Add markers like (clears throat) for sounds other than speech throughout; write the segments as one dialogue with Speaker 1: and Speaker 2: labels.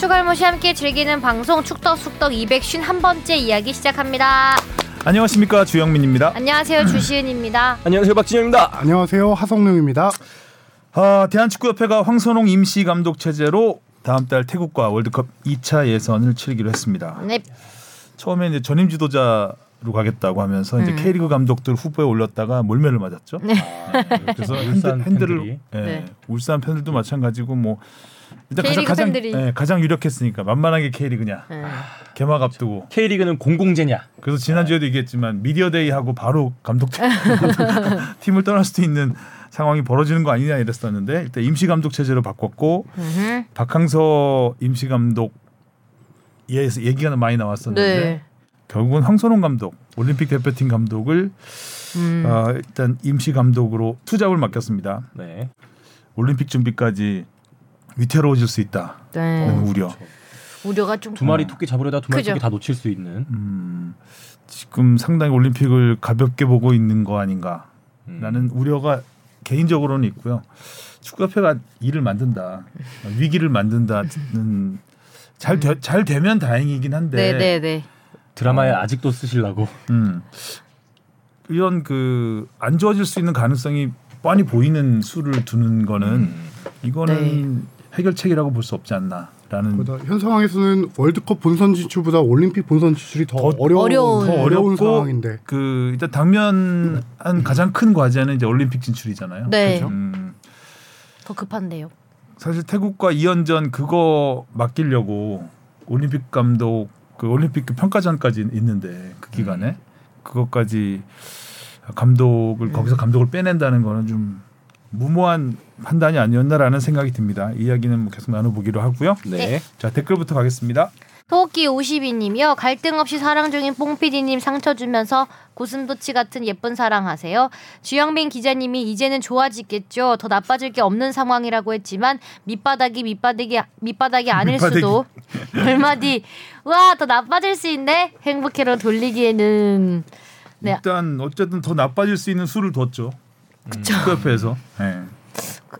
Speaker 1: 추갈모시 함께 즐기는 방송 축덕숙덕 251번째 이야기 시작합니다.
Speaker 2: 안녕하십니까 주영민입니다.
Speaker 1: 안녕하세요 주시은입니다. (clears throat)
Speaker 3: 안녕하세요 박진영입니다.
Speaker 4: 안녕하세요 하성룡입니다.
Speaker 2: 아, 대한축구협회가 황선홍 임시 감독 체제로 다음 달 태국과 월드컵 2차 예선을 치르기로 했습니다.
Speaker 1: 네.
Speaker 2: 처음에 이제 전임 지도자 로 가겠다고 하면서
Speaker 1: 음.
Speaker 2: 이제 K리그 감독들 후보에 올렸다가 몰매를 맞았죠.
Speaker 1: 네.
Speaker 2: 아, 그래서 (laughs)
Speaker 3: 울산 팬들이.
Speaker 2: 예,
Speaker 1: 네.
Speaker 2: 울산 팬들도 마찬가지고 뭐 일단 가장
Speaker 1: K리그
Speaker 2: 가장,
Speaker 1: 팬들이.
Speaker 2: 예, 가장 유력했으니까 만만하게 K리그냐
Speaker 1: 네.
Speaker 2: 개막 앞두고
Speaker 3: K리그는 공공재냐?
Speaker 2: 그래서 지난주에도 얘기했지만 미디어데이 하고 바로 감독 (laughs) 팀을 떠날 수도 있는 상황이 벌어지는 거 아니냐 이랬었는데 일단 임시 감독 체제로 바꿨고. 박항서 임시 감독 예 얘기가 많이 나왔었는데
Speaker 1: 네.
Speaker 2: 결국은 황선홍 감독 올림픽 대표팀 감독을
Speaker 1: 음.
Speaker 2: 어, 일단 임시 감독으로 투잡을 맡겼습니다.
Speaker 3: 네.
Speaker 2: 올림픽 준비까지 위태로워질 수 있다는
Speaker 1: 네.
Speaker 2: 우려.
Speaker 1: 우려가 좀
Speaker 3: 두 마리 토끼 잡으려다 두 마리
Speaker 1: 그죠.
Speaker 3: 토끼 다 놓칠 수 있는.
Speaker 2: 음, 지금 상당히 올림픽을 가볍게 보고 있는 거 아닌가라는
Speaker 3: 음.
Speaker 2: 우려가 개인적으로는 있고요. 축구협회가 일을 만든다, 위기를 만든다는 잘, 되, 잘 되면 다행이긴 한데,
Speaker 1: 네네네.
Speaker 3: 드라마에
Speaker 2: 어.
Speaker 3: 아직도 쓰시려고.
Speaker 2: 음, 이런 그 안 좋아질 수 있는 가능성이 뻔히 보이는 수를 두는 거는
Speaker 3: 음.
Speaker 2: 이거는 해결책이라고 볼 수 없지 않나라는
Speaker 4: 현 상황에서는 월드컵 본선 진출보다 올림픽 본선 진출이 더,
Speaker 2: 더
Speaker 4: 어려운
Speaker 1: 어려운.
Speaker 4: 더 어려운 상황인데
Speaker 2: 그 일단 당면한 가장 큰 과제는 이제 올림픽 진출이잖아요.
Speaker 1: 네.
Speaker 4: 그렇죠.
Speaker 2: 음,
Speaker 1: 더 급한데요.
Speaker 2: 사실 태국과 2연전 그거 맡기려고 올림픽 감독 그 올림픽 그 평가전까지 있는데 그 기간에 그것까지 감독을 거기서 감독을 빼낸다는 거는 좀 무모한 판단이 아니었나라는 생각이 듭니다. 이야기는 뭐 계속 나눠보기로 하고요.
Speaker 3: 네.
Speaker 2: 자 댓글부터 가겠습니다.
Speaker 1: 토끼 52님이요. 갈등 없이 사랑 중인 뽕피디님 상처 주면서 고슴도치 같은 예쁜 사랑 하세요. 주영민 기자님이 이제는 좋아지겠죠. 더 나빠질 게 없는 상황이라고 했지만 밑바닥이 밑바닥이 밑바닥이 아닐
Speaker 2: 밑바닥이.
Speaker 1: 수도. 얼마 뒤와더 나빠질 수 있네. 행복해로 돌리기에는 네.
Speaker 2: 일단 어쨌든 더 나빠질 수 있는 수를 뒀죠. 축구협회에서. 네.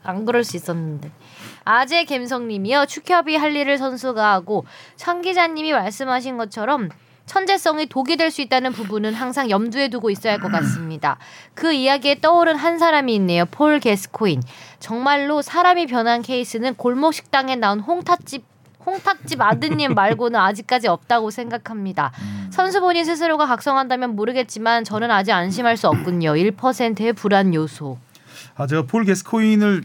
Speaker 1: 안 그럴 수 있었는데. 아재 갬성님이요. 축협이 할 일을 선수가 하고 천 기자님이 말씀하신 것처럼 천재성이 독이 될 수 있다는 부분은 항상 염두에 두고 있어야 할 것 같습니다. 그 이야기에 떠오른 한 사람이 있네요. 폴 게스코인. 정말로 사람이 변한 케이스는 골목 식당에 나온 홍탁집 홍탁집 아드님 말고는 아직까지 없다고 생각합니다. 선수 본인 스스로가 각성한다면 모르겠지만 저는 아직 안심할 수 없군요. 1%의 불안 요소.
Speaker 2: 아 제가 폴 게스코인을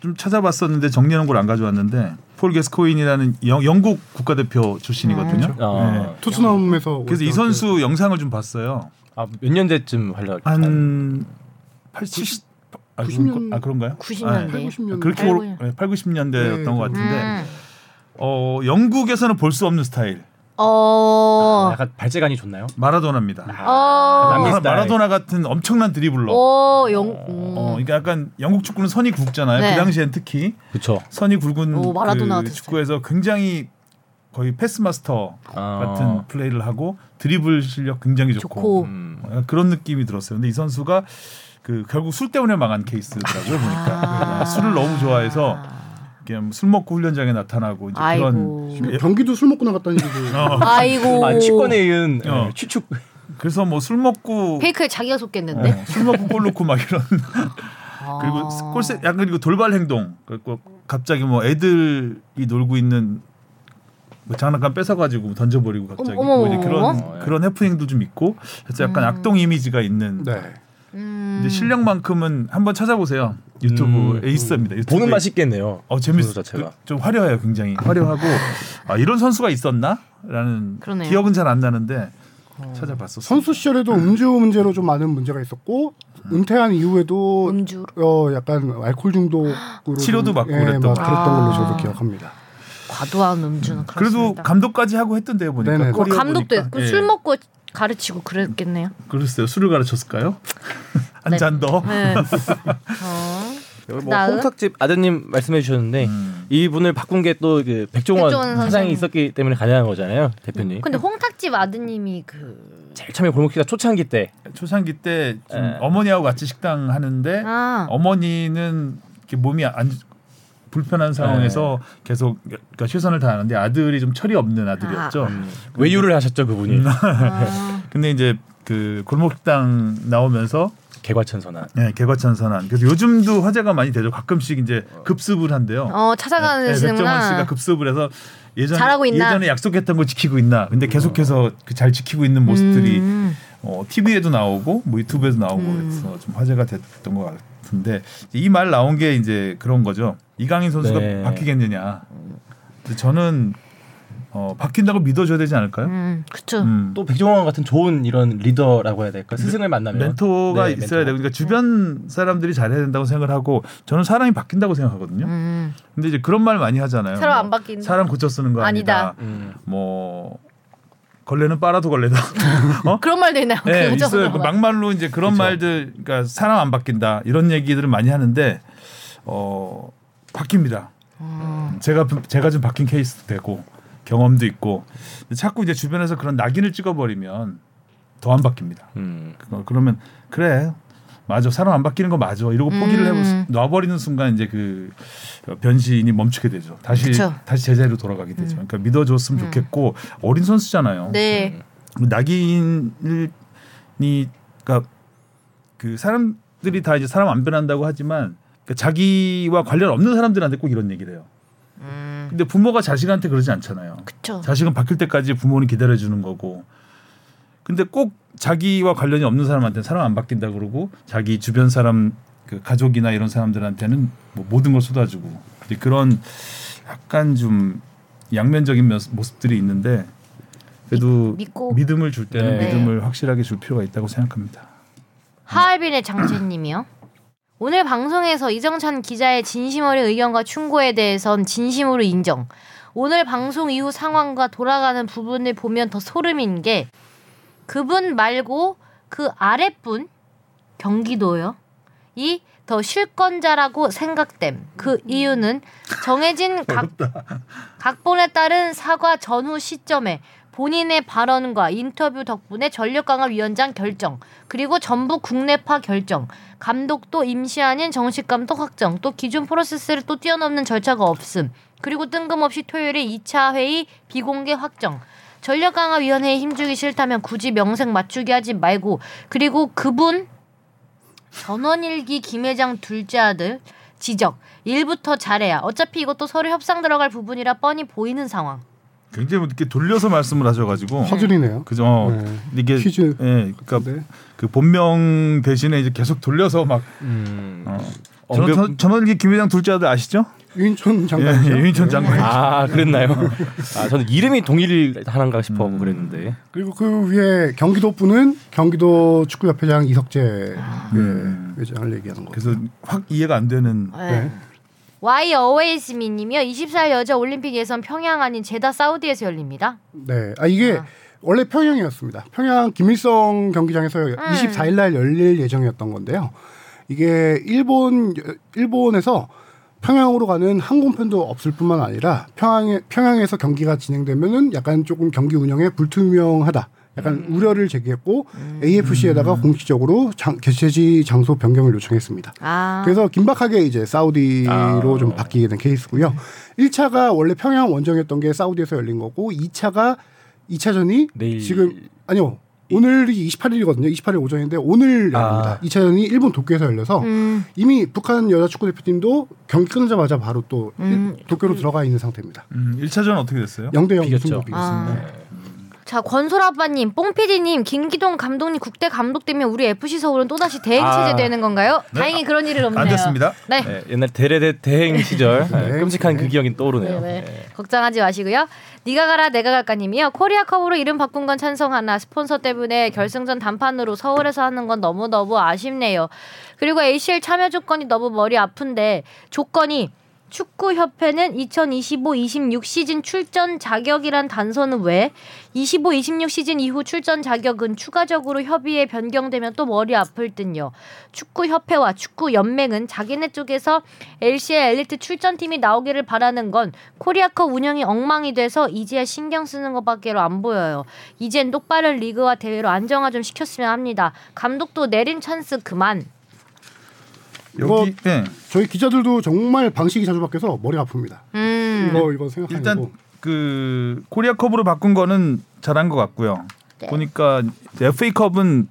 Speaker 2: 좀 찾아봤었는데 정리하는 걸 안 가져왔는데 폴 게스코인이라는 영, 영국 국가대표 출신이거든요.
Speaker 3: 아.
Speaker 2: 네.
Speaker 4: 토트넘에서
Speaker 2: 그래서 이 선수 영상을 좀 봤어요.
Speaker 3: 아, 몇 년대쯤 하려고.
Speaker 2: 한 80, 아,
Speaker 4: 90년
Speaker 2: 아 그런가요?
Speaker 1: 90년대.
Speaker 2: 아,
Speaker 4: 80년
Speaker 2: 그렇게
Speaker 1: 팔,
Speaker 2: 올-
Speaker 1: 구십.
Speaker 2: 네, 8, 90년대였던
Speaker 4: 네,
Speaker 2: 것 같은데
Speaker 1: 음.
Speaker 2: 어, 영국에서는 볼 수 없는 스타일
Speaker 1: 어.
Speaker 3: 약간 발재간이 좋나요?
Speaker 2: 마라도나입니다.
Speaker 1: 어.
Speaker 3: 남미
Speaker 2: 마라,
Speaker 3: 스타일.
Speaker 2: 마라 도나 같은 엄청난 드리블러.
Speaker 1: 오, 영.
Speaker 2: 어, 그러니까 약간 영국 축구는 선이 굵잖아요.
Speaker 1: 네.
Speaker 2: 그 당시엔 특히
Speaker 3: 그렇죠.
Speaker 2: 선이 굵은
Speaker 1: 오, 마라도나
Speaker 2: 그 축구에서 굉장히 거의 패스 마스터
Speaker 3: 아.
Speaker 2: 같은 플레이를 하고 드리블 실력 굉장히 좋고,
Speaker 1: 좋고.
Speaker 3: 음.
Speaker 2: 어, 그런 느낌이 들었어요. 근데 이 선수가 그 결국 술 때문에 망한 케이스더라고요 보니까
Speaker 1: 아.
Speaker 2: 술을 너무 좋아해서 그냥 술 먹고 훈련장에 나타나고 이제
Speaker 1: 아이고.
Speaker 2: 그런
Speaker 4: 경기도 술 먹고 나갔다는 얘기도 (laughs)
Speaker 2: 어,
Speaker 1: 아이고.
Speaker 3: 아, 치권에 의한
Speaker 2: 어.
Speaker 3: 예, 추측.
Speaker 2: 그래서 뭐 술 먹고
Speaker 1: 페이크에 자기가 속겠는데.
Speaker 2: 어, 술 먹고 골 넣고 막 이런 (laughs)
Speaker 1: 아.
Speaker 2: 그리고 골세 약간 그리고 돌발 행동 그리고 갑자기 뭐 애들이 놀고 있는 뭐 장난감 뺏어가지고 던져버리고 갑자기
Speaker 1: 어머,
Speaker 2: 뭐 이제 그런
Speaker 3: 어머.
Speaker 2: 그런 해프닝도 좀 있고 그래서 약간
Speaker 1: 음.
Speaker 2: 악동 이미지가 있는
Speaker 4: 네.
Speaker 1: 음.
Speaker 2: 근데 실력만큼은 한번 찾아보세요 유튜브에
Speaker 3: 음.
Speaker 2: 있습니다 유튜브에.
Speaker 3: 보는 맛이 있겠네요.
Speaker 2: 어 재밌
Speaker 3: 선수 자체가.
Speaker 2: 그, 좀 화려해요 굉장히 화려하고 (laughs) 아 이런 선수가 있었나라는
Speaker 1: 그러네요.
Speaker 2: 기억은 잘 안 나는데 찾아봤었어요
Speaker 4: 선수 시절에도 음주 문제로 좀 많은 문제가 있었고 은퇴한 이후에도
Speaker 1: 음주.
Speaker 4: 어 약간 알코올 중독으로 (gasps)
Speaker 2: 치료도
Speaker 4: 좀,
Speaker 2: 받고
Speaker 4: 예,
Speaker 2: 그랬던.
Speaker 4: 그랬던
Speaker 1: 아.
Speaker 4: 걸로 저도 기억합니다.
Speaker 1: 과도한 음주는
Speaker 2: 그래도
Speaker 1: 그렇습니다.
Speaker 2: 감독까지 하고 했던데요 보니까
Speaker 4: 네네.
Speaker 1: 뭐 감독도
Speaker 2: 보니까.
Speaker 1: 했고
Speaker 2: 예.
Speaker 1: 술 먹고 가르치고 그랬겠네요.
Speaker 2: 글쎄요 술을 가르쳤을까요? (laughs) 한
Speaker 1: 네.
Speaker 2: 잔 더.
Speaker 1: 네. (laughs) 어.
Speaker 3: 뭐? 홍탁집 아드님 말씀해 주셨는데
Speaker 2: 음.
Speaker 3: 이분을 바꾼 게 또 그 백종원
Speaker 1: 백종원.
Speaker 3: 사장이 있었기 때문에 가능한 거잖아요, 대표님.
Speaker 1: 근데 홍탁집 아드님이 그
Speaker 3: 제일 처음에 골목기가 초창기 때
Speaker 2: 초창기 때좀
Speaker 3: 예.
Speaker 2: 어머니하고 같이 식당 하는데
Speaker 1: 아.
Speaker 2: 어머니는 몸이 안 불편한 상황에서 계속 그러니까 최선을 다하는데 아들이 좀 철이 없는 아들이었죠.
Speaker 3: 외유를 하셨죠 그분이
Speaker 1: 아, (laughs)
Speaker 2: 근데 이제 그 골목식당 나오면서
Speaker 3: 개과천 선언.
Speaker 2: 네, 개과천 선언. 그래서 요즘도 화제가 많이 되죠. 가끔씩 이제 급습을 한대요.
Speaker 1: 어
Speaker 2: 네,
Speaker 1: 찾아가는
Speaker 2: 백정원 씨가. 급습을 해서 예전
Speaker 1: 잘하고 있나?
Speaker 2: 예전에 약속했던 거 지키고 있나. 근데 계속해서 그 잘 지키고 있는 모습들이
Speaker 1: 음.
Speaker 2: 어, TV에도 나오고 뭐 유튜브에도 나오고 그래서 좀 화제가 됐던 것 같 은데 이 말 나온 게 이제 그런 거죠. 이강인 선수가
Speaker 3: 네.
Speaker 2: 바뀌겠느냐. 저는 어, 바뀐다고 믿어줘야 되지 않을까요?
Speaker 1: 음, 그쵸.
Speaker 2: 음.
Speaker 3: 또 백종원 같은 좋은 이런 리더라고 해야 될까 스승을 만나면
Speaker 2: 멘토가
Speaker 3: 네,
Speaker 2: 있어야. 되고 그러니까 주변 사람들이 잘해야 된다고 생각을 하고 저는 사람이 바뀐다고 생각하거든요.
Speaker 1: 음.
Speaker 2: 근데 이제 그런 말 많이 하잖아요.
Speaker 1: 사람
Speaker 2: 뭐
Speaker 1: 안 바뀐다.
Speaker 2: 사람 고쳐 쓰는 거 아니다.
Speaker 1: 아니다.
Speaker 3: 음.
Speaker 2: 뭐 걸레는 빨아도 걸레다. (laughs) 어?
Speaker 1: 그런 말도 있나요?
Speaker 2: 네,
Speaker 1: 그거
Speaker 2: 있어요. 그 막말로 이제 그런
Speaker 3: 그쵸.
Speaker 2: 말들, 그러니까 사람 안 바뀐다 이런 얘기들을 많이 하는데 어 바뀝니다.
Speaker 1: 음.
Speaker 2: 제가 제가 좀 바뀐 케이스도 되고 경험도 있고 자꾸 이제 주변에서 그런 낙인을 찍어버리면 더 안 바뀝니다.
Speaker 3: 음.
Speaker 2: 그거 그러면 그래 맞아 사람 안 바뀌는 거 맞아 이러고 포기를
Speaker 1: 음.
Speaker 2: 해고 놔버리는 순간 이제 그 변신이 멈추게 되죠. 다시
Speaker 1: 그쵸.
Speaker 2: 다시 제자리로 돌아가게 되죠. 그러니까 믿어줬으면
Speaker 1: 음.
Speaker 2: 좋겠고 어린 선수잖아요.
Speaker 1: 네.
Speaker 2: 낙인이 그러니까 그 사람들이 다 이제 사람 안 변한다고 하지만 그러니까 자기와 관련 없는 사람들한테 꼭 이런 얘기를 해요.
Speaker 1: 음.
Speaker 2: 근데 부모가 자식한테 그러지 않잖아요.
Speaker 1: 그쵸.
Speaker 2: 자식은 바뀔 때까지 부모는 기다려 주는 거고. 근데 꼭 자기와 관련이 없는 사람한테는 사람 안 바뀐다 그러고 자기 주변 사람 그 가족이나 이런 사람들한테는 뭐 모든 걸 쏟아주고 그런 약간 좀 양면적인 모- 모습들이 있는데 그래도
Speaker 1: 믿고.
Speaker 2: 믿음을 줄 때는
Speaker 3: 네.
Speaker 2: 믿음을 확실하게 줄 필요가 있다고 생각합니다.
Speaker 1: 하얼빈의 장채님이요. 오늘 방송에서 이정찬 기자의 진심 어린 의견과 충고에 대해선 진심으로 인정. 오늘 방송 이후 상황과 돌아가는 부분을 보면 더 소름인 게 그분 말고 그 아랫분 경기도요. 이 더 실권자라고 생각됨. 그 이유는 정해진 (laughs) 각, 각본에 따른 사과 전후 시점에 본인의 발언과 인터뷰 덕분에 전력강화위원장 결정 그리고 전부 국내파 결정 감독도 임시 아닌 정식 감독 확정 또 기존 프로세스를 또 뛰어넘는 절차가 없음 그리고 뜬금없이 토요일에 2차 회의 비공개 확정 전력 강화 위원회에 힘주기 싫다면 굳이 명색 맞추게 하지 말고 그리고 그분 전원일기 김 회장 둘째 아들 지적 일부터 잘해야 어차피 이것도 서로 협상 들어갈 부분이라 뻔히 보이는 상황
Speaker 2: 굉장히 이렇게 돌려서 말씀을 하셔가지고
Speaker 4: 퍼즐이네요.
Speaker 2: 그죠? 어,
Speaker 4: 네.
Speaker 2: 이게
Speaker 4: 퀴즈.
Speaker 2: 예, 그러니까
Speaker 4: 네.
Speaker 2: 그 본명 대신에 이제 계속 돌려서 막
Speaker 3: 음.
Speaker 2: 어.
Speaker 3: 언급-
Speaker 2: 전, 전원기 김 회장 둘째 아들 아시죠?
Speaker 4: 유인촌
Speaker 2: 예,
Speaker 4: 장관이죠.
Speaker 2: 예, 유인촌
Speaker 4: 네.
Speaker 2: 장관.
Speaker 3: 아 그랬나요? 아 저는 이름이 동일하는가 싶어
Speaker 2: 음.
Speaker 3: 그랬는데
Speaker 4: 그리고 그 위에 경기도 분은 경기도 축구협회장 이석재
Speaker 2: 음.
Speaker 4: 예, 회장을 얘기하는 거.
Speaker 2: 그래서 확 이해가 안 되는
Speaker 4: 네.
Speaker 1: Why Always Me님이요 24일 여자 올림픽 예선 평양 아닌 제다 사우디에서 열립니다
Speaker 4: 네. 아 이게
Speaker 1: 아.
Speaker 4: 원래 평양이었습니다. 평양 김일성 경기장에서 24일 날 열릴 예정이었던 건데요. 이게 일본 일본에서 평양으로 가는 항공편도 없을 뿐만 아니라 평양에 평양에서 경기가 진행되면은 약간 조금 경기 운영에 불투명하다. 약간 우려를 제기했고 AFC에다가 공식적으로 장, 개최지 장소 변경을 요청했습니다.
Speaker 1: 아
Speaker 4: 그래서 긴박하게 이제 사우디로
Speaker 3: 아.
Speaker 4: 좀 바뀌게 된 케이스고요. 1차가 원래 평양 원정이었던 게 사우디에서 열린 거고 2차가 2차전이
Speaker 3: 내일
Speaker 4: 지금 아니요. 오늘이 28일이거든요. 28일 오전인데 오늘
Speaker 3: 아.
Speaker 4: 열립니다. 2차전이 일본 도쿄에서 열려서
Speaker 1: 음,
Speaker 4: 이미 북한 여자 축구 대표팀도 경기 끊자마자 바로 또
Speaker 1: 음.
Speaker 4: 일- 도쿄로 들어가 있는 상태입니다.
Speaker 2: 음, 1차전 어떻게 됐어요?
Speaker 4: 0대 0
Speaker 3: 비겼죠.
Speaker 4: 승부 비겼습니다.
Speaker 1: 아. 자 권솔 아빠님 뽕피디님 김기동 감독님 국대 감독되면 우리 FC 서울은 또다시 대행 체제
Speaker 3: 아.
Speaker 1: 되는 건가요?
Speaker 2: 네.
Speaker 1: 다행히 그런 일은 없네요
Speaker 2: 안 됐습니다.
Speaker 1: 네.
Speaker 3: 네, 옛날 대레대 대행 시절 (laughs)
Speaker 4: 네.
Speaker 3: 끔찍한
Speaker 4: 네.
Speaker 3: 그 기억이 떠오르네요.
Speaker 1: 네, 네.
Speaker 3: 네.
Speaker 1: 걱정하지 마시고요. 네가 가라 내가 갈까님이요. 코리아컵으로 이름 바꾼 건 찬성하나 스폰서 때문에 결승전 단판으로 서울에서 하는 건 너무 너무 아쉽네요. 그리고 ACL 참여 조건이 너무 머리 아픈데 조건이 축구협회는 2025-26 시즌 출전 자격이란 단서는 왜 25-26 시즌 이후 출전 자격은 추가적으로 협의에 변경되면 또 머리 아플 듯요. 축구협회와 축구연맹은 자기네 쪽에서 ACL 엘리트 출전팀이 나오기를 바라는 건 코리아컵 운영이 엉망이 돼서 이제야 신경 쓰는 것밖에 안 보여요. 이젠 똑바른 리그와 대회로 안정화 좀 시켰으면 합니다. 감독도 내린 찬스 그만.
Speaker 4: 이거
Speaker 2: 여기 네.
Speaker 4: 저희 기자들도 정말 방식이 자주 바뀌어서 머리가 아픕니다.
Speaker 1: 음.
Speaker 4: 이거 이거 생각하고
Speaker 2: 일단 그 코리아컵으로 바꾼 거는 잘한 것 같고요.
Speaker 1: 네.
Speaker 2: 보니까 FA컵은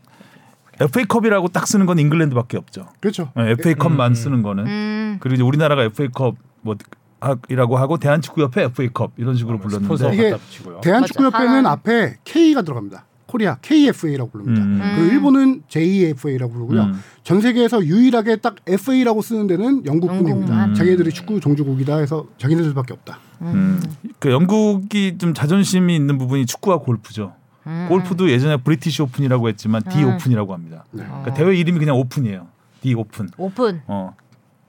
Speaker 2: FA컵이라고 딱 쓰는 건 잉글랜드밖에 없죠.
Speaker 4: 그렇죠.
Speaker 2: 네, FA컵만
Speaker 3: 음.
Speaker 2: 쓰는 거는
Speaker 1: 음.
Speaker 2: 그리고 이제 우리나라가 FA컵 뭐 하- 이라고 하고 대한축구협회 FA컵 이런 식으로
Speaker 3: 스폰서
Speaker 2: 불렀는데
Speaker 4: 이게. 대한축구협회는
Speaker 1: 맞아.
Speaker 4: 앞에 K가 들어갑니다. 코리아 KFA라고 부릅니다.
Speaker 2: 음.
Speaker 4: 그리고 일본은 JFA라고 부르고요.
Speaker 2: 음.
Speaker 4: 전 세계에서 유일하게 딱 FA라고 쓰는 데는 영국뿐입니다.
Speaker 1: 영국만.
Speaker 4: 자기네들이 축구 종주국이다 해서 자기네들밖에 없다.
Speaker 2: 음. 그 영국이 좀 자존심이 있는 부분이 축구와 골프죠.
Speaker 1: 음.
Speaker 2: 골프도 예전에 브리티시 오픈이라고 했지만 D
Speaker 1: 음.
Speaker 2: 오픈이라고 합니다.
Speaker 4: 네.
Speaker 2: 그러니까 대회 이름이 그냥 오픈이에요. The Open.
Speaker 1: 오픈.
Speaker 2: 어.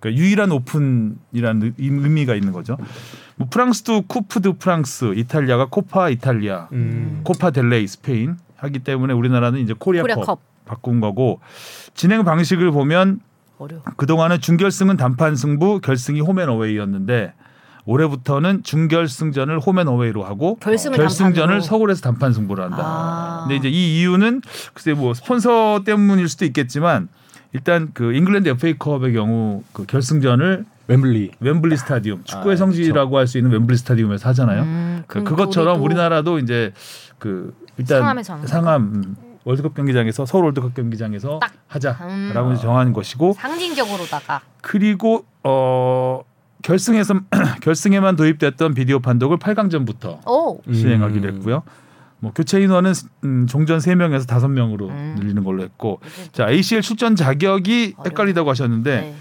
Speaker 2: 그러니까 유일한 오픈이라는 의- 의미가 있는 거죠. 뭐 프랑스도 쿠프 드 프랑스, 이탈리아가 코파 이탈리아,
Speaker 3: 음.
Speaker 2: 코파 델레이 스페인 하기 때문에 우리나라는 이제 코리아컵
Speaker 1: 코리아컵.
Speaker 2: 바꾼 거고 진행 방식을 보면
Speaker 1: 어려워.
Speaker 2: 그동안은 준결승은 단판 승부, 결승이 홈앤어웨이였는데 올해부터는 준결승전을 홈앤어웨이로 하고
Speaker 1: 결승을
Speaker 2: 결승전을
Speaker 1: 단판으로.
Speaker 2: 서울에서 단판 승부를 한다.
Speaker 1: 아.
Speaker 2: 근데 이제 이 이유는 글쎄 뭐 스폰서 때문일 수도 있겠지만 일단 그 잉글랜드 FA컵의 경우 그 결승전을
Speaker 3: 웸블리.
Speaker 2: 웸블리 스타디움 축구의
Speaker 3: 아,
Speaker 2: 성지라고 할 수 있는 웸블리 스타디움에서 하잖아요.
Speaker 1: 음,
Speaker 2: 그, 그것처럼 우리나라도 이제 그 일단
Speaker 1: 상암에서
Speaker 2: 상암 음, 월드컵 경기장에서 서울 월드컵 경기장에서
Speaker 1: 딱.
Speaker 2: 하자라고
Speaker 1: 음.
Speaker 2: 정한 것이고
Speaker 1: 상징적으로다가
Speaker 2: 그리고 어 결승에서 (clears throat) 결승에만 도입됐던 비디오 판독을 8강전부터
Speaker 1: 오.
Speaker 3: 음.
Speaker 2: 시행하기로 했고요. 뭐 교체 인원은 음, 종전 3명에서 5명으로
Speaker 1: 음.
Speaker 2: 늘리는 걸로 했고 자 ACL 출전 자격이
Speaker 1: 어려워.
Speaker 2: 헷갈리다고 하셨는데
Speaker 1: 네.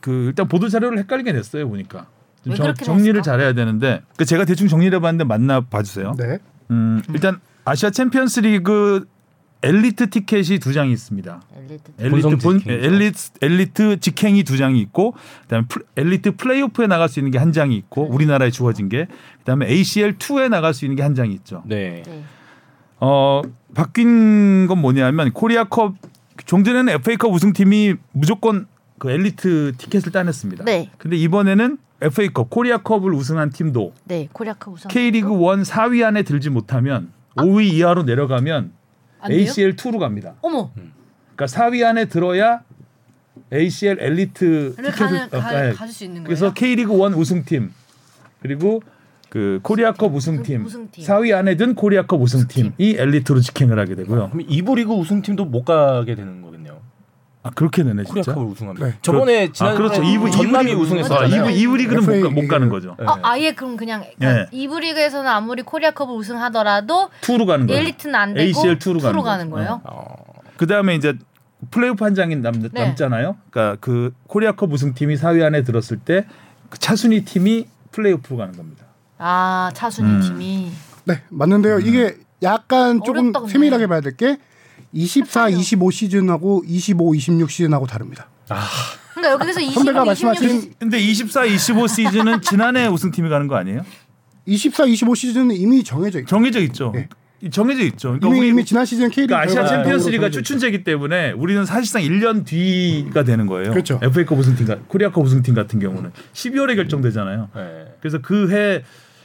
Speaker 2: 그 일단 보도 자료를 헷갈리게 됐어요 보니까 정, 정리를? 잘해야 되는데 그 제가 대충 정리를 해봤는데 맞나 봐주세요.
Speaker 4: 네.
Speaker 2: 음, 일단 아시아 챔피언스 리그 엘리트 티켓이 두 장이 있습니다.
Speaker 1: 엘리트.
Speaker 3: 본.
Speaker 2: 엘리트 엘리트 직행이 두 장이 있고 그다음에 플- 엘리트 플레이오프에 나갈 수 있는 게 한 장이 있고 우리나라에 주어진 게 그다음에 ACL 2에 나갈 수 있는 게 한 장이 있죠.
Speaker 3: 네.
Speaker 1: 네.
Speaker 2: 어 바뀐 건 뭐냐면 코리아컵 종전에는 FA컵 우승팀이 무조건 그 엘리트 티켓을 따냈습니다.
Speaker 1: 네.
Speaker 2: 근데 이번에는 FA컵 코리아컵을 우승한 팀도
Speaker 1: 네. 코리아컵 우선.
Speaker 2: K리그 1 4위 안에 들지 못하면
Speaker 1: 아.
Speaker 2: 5위 이하로 내려가면? ACL 2로 갑니다.
Speaker 1: 어머.
Speaker 2: 그러니까 4위 안에 들어야 ACL 엘리트
Speaker 1: 를
Speaker 2: 티켓을
Speaker 1: 가는 가,
Speaker 2: 어, 네.
Speaker 1: 가질 수 있는 거예요.
Speaker 2: 그래서 K리그 1 우승팀 그리고 그 코리아컵 우승팀,
Speaker 1: 우승팀.
Speaker 2: 4위 안에 든 코리아컵 우승팀이 엘리트로 직행을 하게 되고요.
Speaker 3: 그럼 이부 리그 우승팀도 못 가게 되는 거겠네요.
Speaker 2: 아 그렇게 되네 진짜.
Speaker 3: 코리아컵을 우승하면.
Speaker 4: 네.
Speaker 3: 저번에 지난
Speaker 2: 아 그렇죠. 이부
Speaker 3: 전남이
Speaker 2: 이부
Speaker 3: 우승했었잖아요.
Speaker 2: 아, 이부 이부 리그는 못, 가는 거죠.
Speaker 3: 네.
Speaker 1: 아, 아예 그럼 그냥
Speaker 2: 네.
Speaker 1: 이부 리그에서는 아무리 코리아컵을 우승하더라도
Speaker 2: 2로 가는 거예요.
Speaker 1: 엘리트는 안 되고
Speaker 2: ACL 2로 가는,
Speaker 1: 가는
Speaker 2: 거예요.
Speaker 3: 어.
Speaker 2: 그 다음에 이제 플레이오프 한 장이 남,
Speaker 1: 네.
Speaker 2: 남잖아요. 그러니까 그 코리아컵 우승팀이 4위 안에 들었을 때 그 차순위 팀이 플레이오프로 가는 겁니다.
Speaker 1: 아 차순위
Speaker 2: 음.
Speaker 1: 팀이
Speaker 4: 네, 맞는데요. 이게 약간 조금
Speaker 1: 어렵다.
Speaker 4: 세밀하게 봐야 될 게 24,
Speaker 1: 헷갈려.
Speaker 4: 25 시즌하고 25, 26 시즌하고 다릅니다.
Speaker 1: 그러니까 여기서 20,
Speaker 4: 선배가
Speaker 1: 26
Speaker 4: 말씀하신
Speaker 2: 근데 24, 25 시즌은 지난해 우승팀이 가는 거 아니에요?
Speaker 4: 24, 25 시즌은 이미 정해져 있죠.
Speaker 2: 정해져 있죠.
Speaker 4: 네.
Speaker 2: 정해져 있죠. 그러니까
Speaker 4: 이미
Speaker 2: 우리
Speaker 4: 이미 지난 시즌 K리그
Speaker 2: 그러니까 아시아 챔피언스리가. 추춘제이기 때문에 우리는 사실상 1년 뒤가 되는 거예요.
Speaker 4: 그렇죠.
Speaker 2: FA컵 우승팀, 코리아컵 우승팀 같은 경우는 12월에 결정되잖아요.
Speaker 3: 네.
Speaker 2: 그래서 그해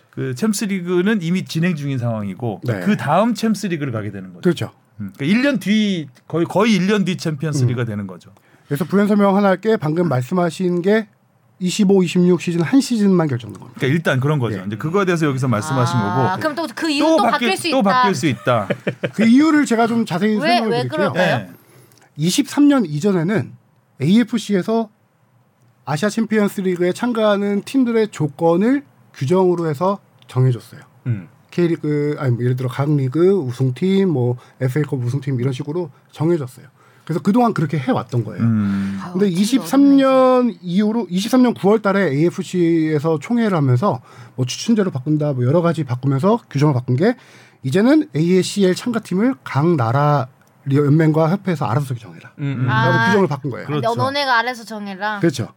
Speaker 2: 그 챔스리그는 이미 진행 중인 상황이고
Speaker 4: 네.
Speaker 2: 그 다음 챔스리그를 가게 되는 거죠.
Speaker 4: 그렇죠.
Speaker 2: 음. 그러니까 1년 뒤 거의 거의 1년 뒤 챔피언스리그가 되는 거죠.
Speaker 4: 그래서 부연 설명 하나 할게 방금 말씀하신 게 25, 26 시즌 한 시즌만 결정된 겁니다.
Speaker 2: 그러니까 일단 그런 거죠.
Speaker 4: 예.
Speaker 2: 이제 그거에 대해서 여기서 말씀하신
Speaker 1: 아,
Speaker 2: 거고
Speaker 1: 그럼 또 그 이유는 또, 바뀔 수
Speaker 2: 또
Speaker 1: 있다.
Speaker 2: 바뀔 수 있다. (laughs)
Speaker 4: 그 이유를 제가 좀 자세히
Speaker 1: 해
Speaker 4: 드릴게요.
Speaker 1: 그럴까요?
Speaker 2: 네.
Speaker 4: 23년 이전에는 AFC에서 아시아 챔피언스 리그에 참가하는 팀들의 조건을 규정으로 해서 정해줬어요.
Speaker 3: 음.
Speaker 4: K리그 아니 뭐 예를 들어 각 리그 우승팀 뭐 FA컵 우승팀 이런 식으로 정해졌어요. 그래서 그동안 그렇게 해왔던 거예요.
Speaker 2: 음.
Speaker 1: 아우,
Speaker 4: 근데
Speaker 1: 진짜
Speaker 4: 23년 이후로 23년 9월 달에 AFC에서 총회를 하면서 뭐 추춘제로 바꾼다 뭐 여러 가지 바꾸면서 규정을 바꾼 게 이제는 ACL 참가팀을 각 나라 연맹과 협회에서 알아서 정해라.
Speaker 3: 음, 음.
Speaker 1: 아.
Speaker 4: 라고 규정을 바꾼 거예요.
Speaker 2: 그렇죠.
Speaker 1: 너, 너네가 알아서 정해라.
Speaker 4: 그렇죠.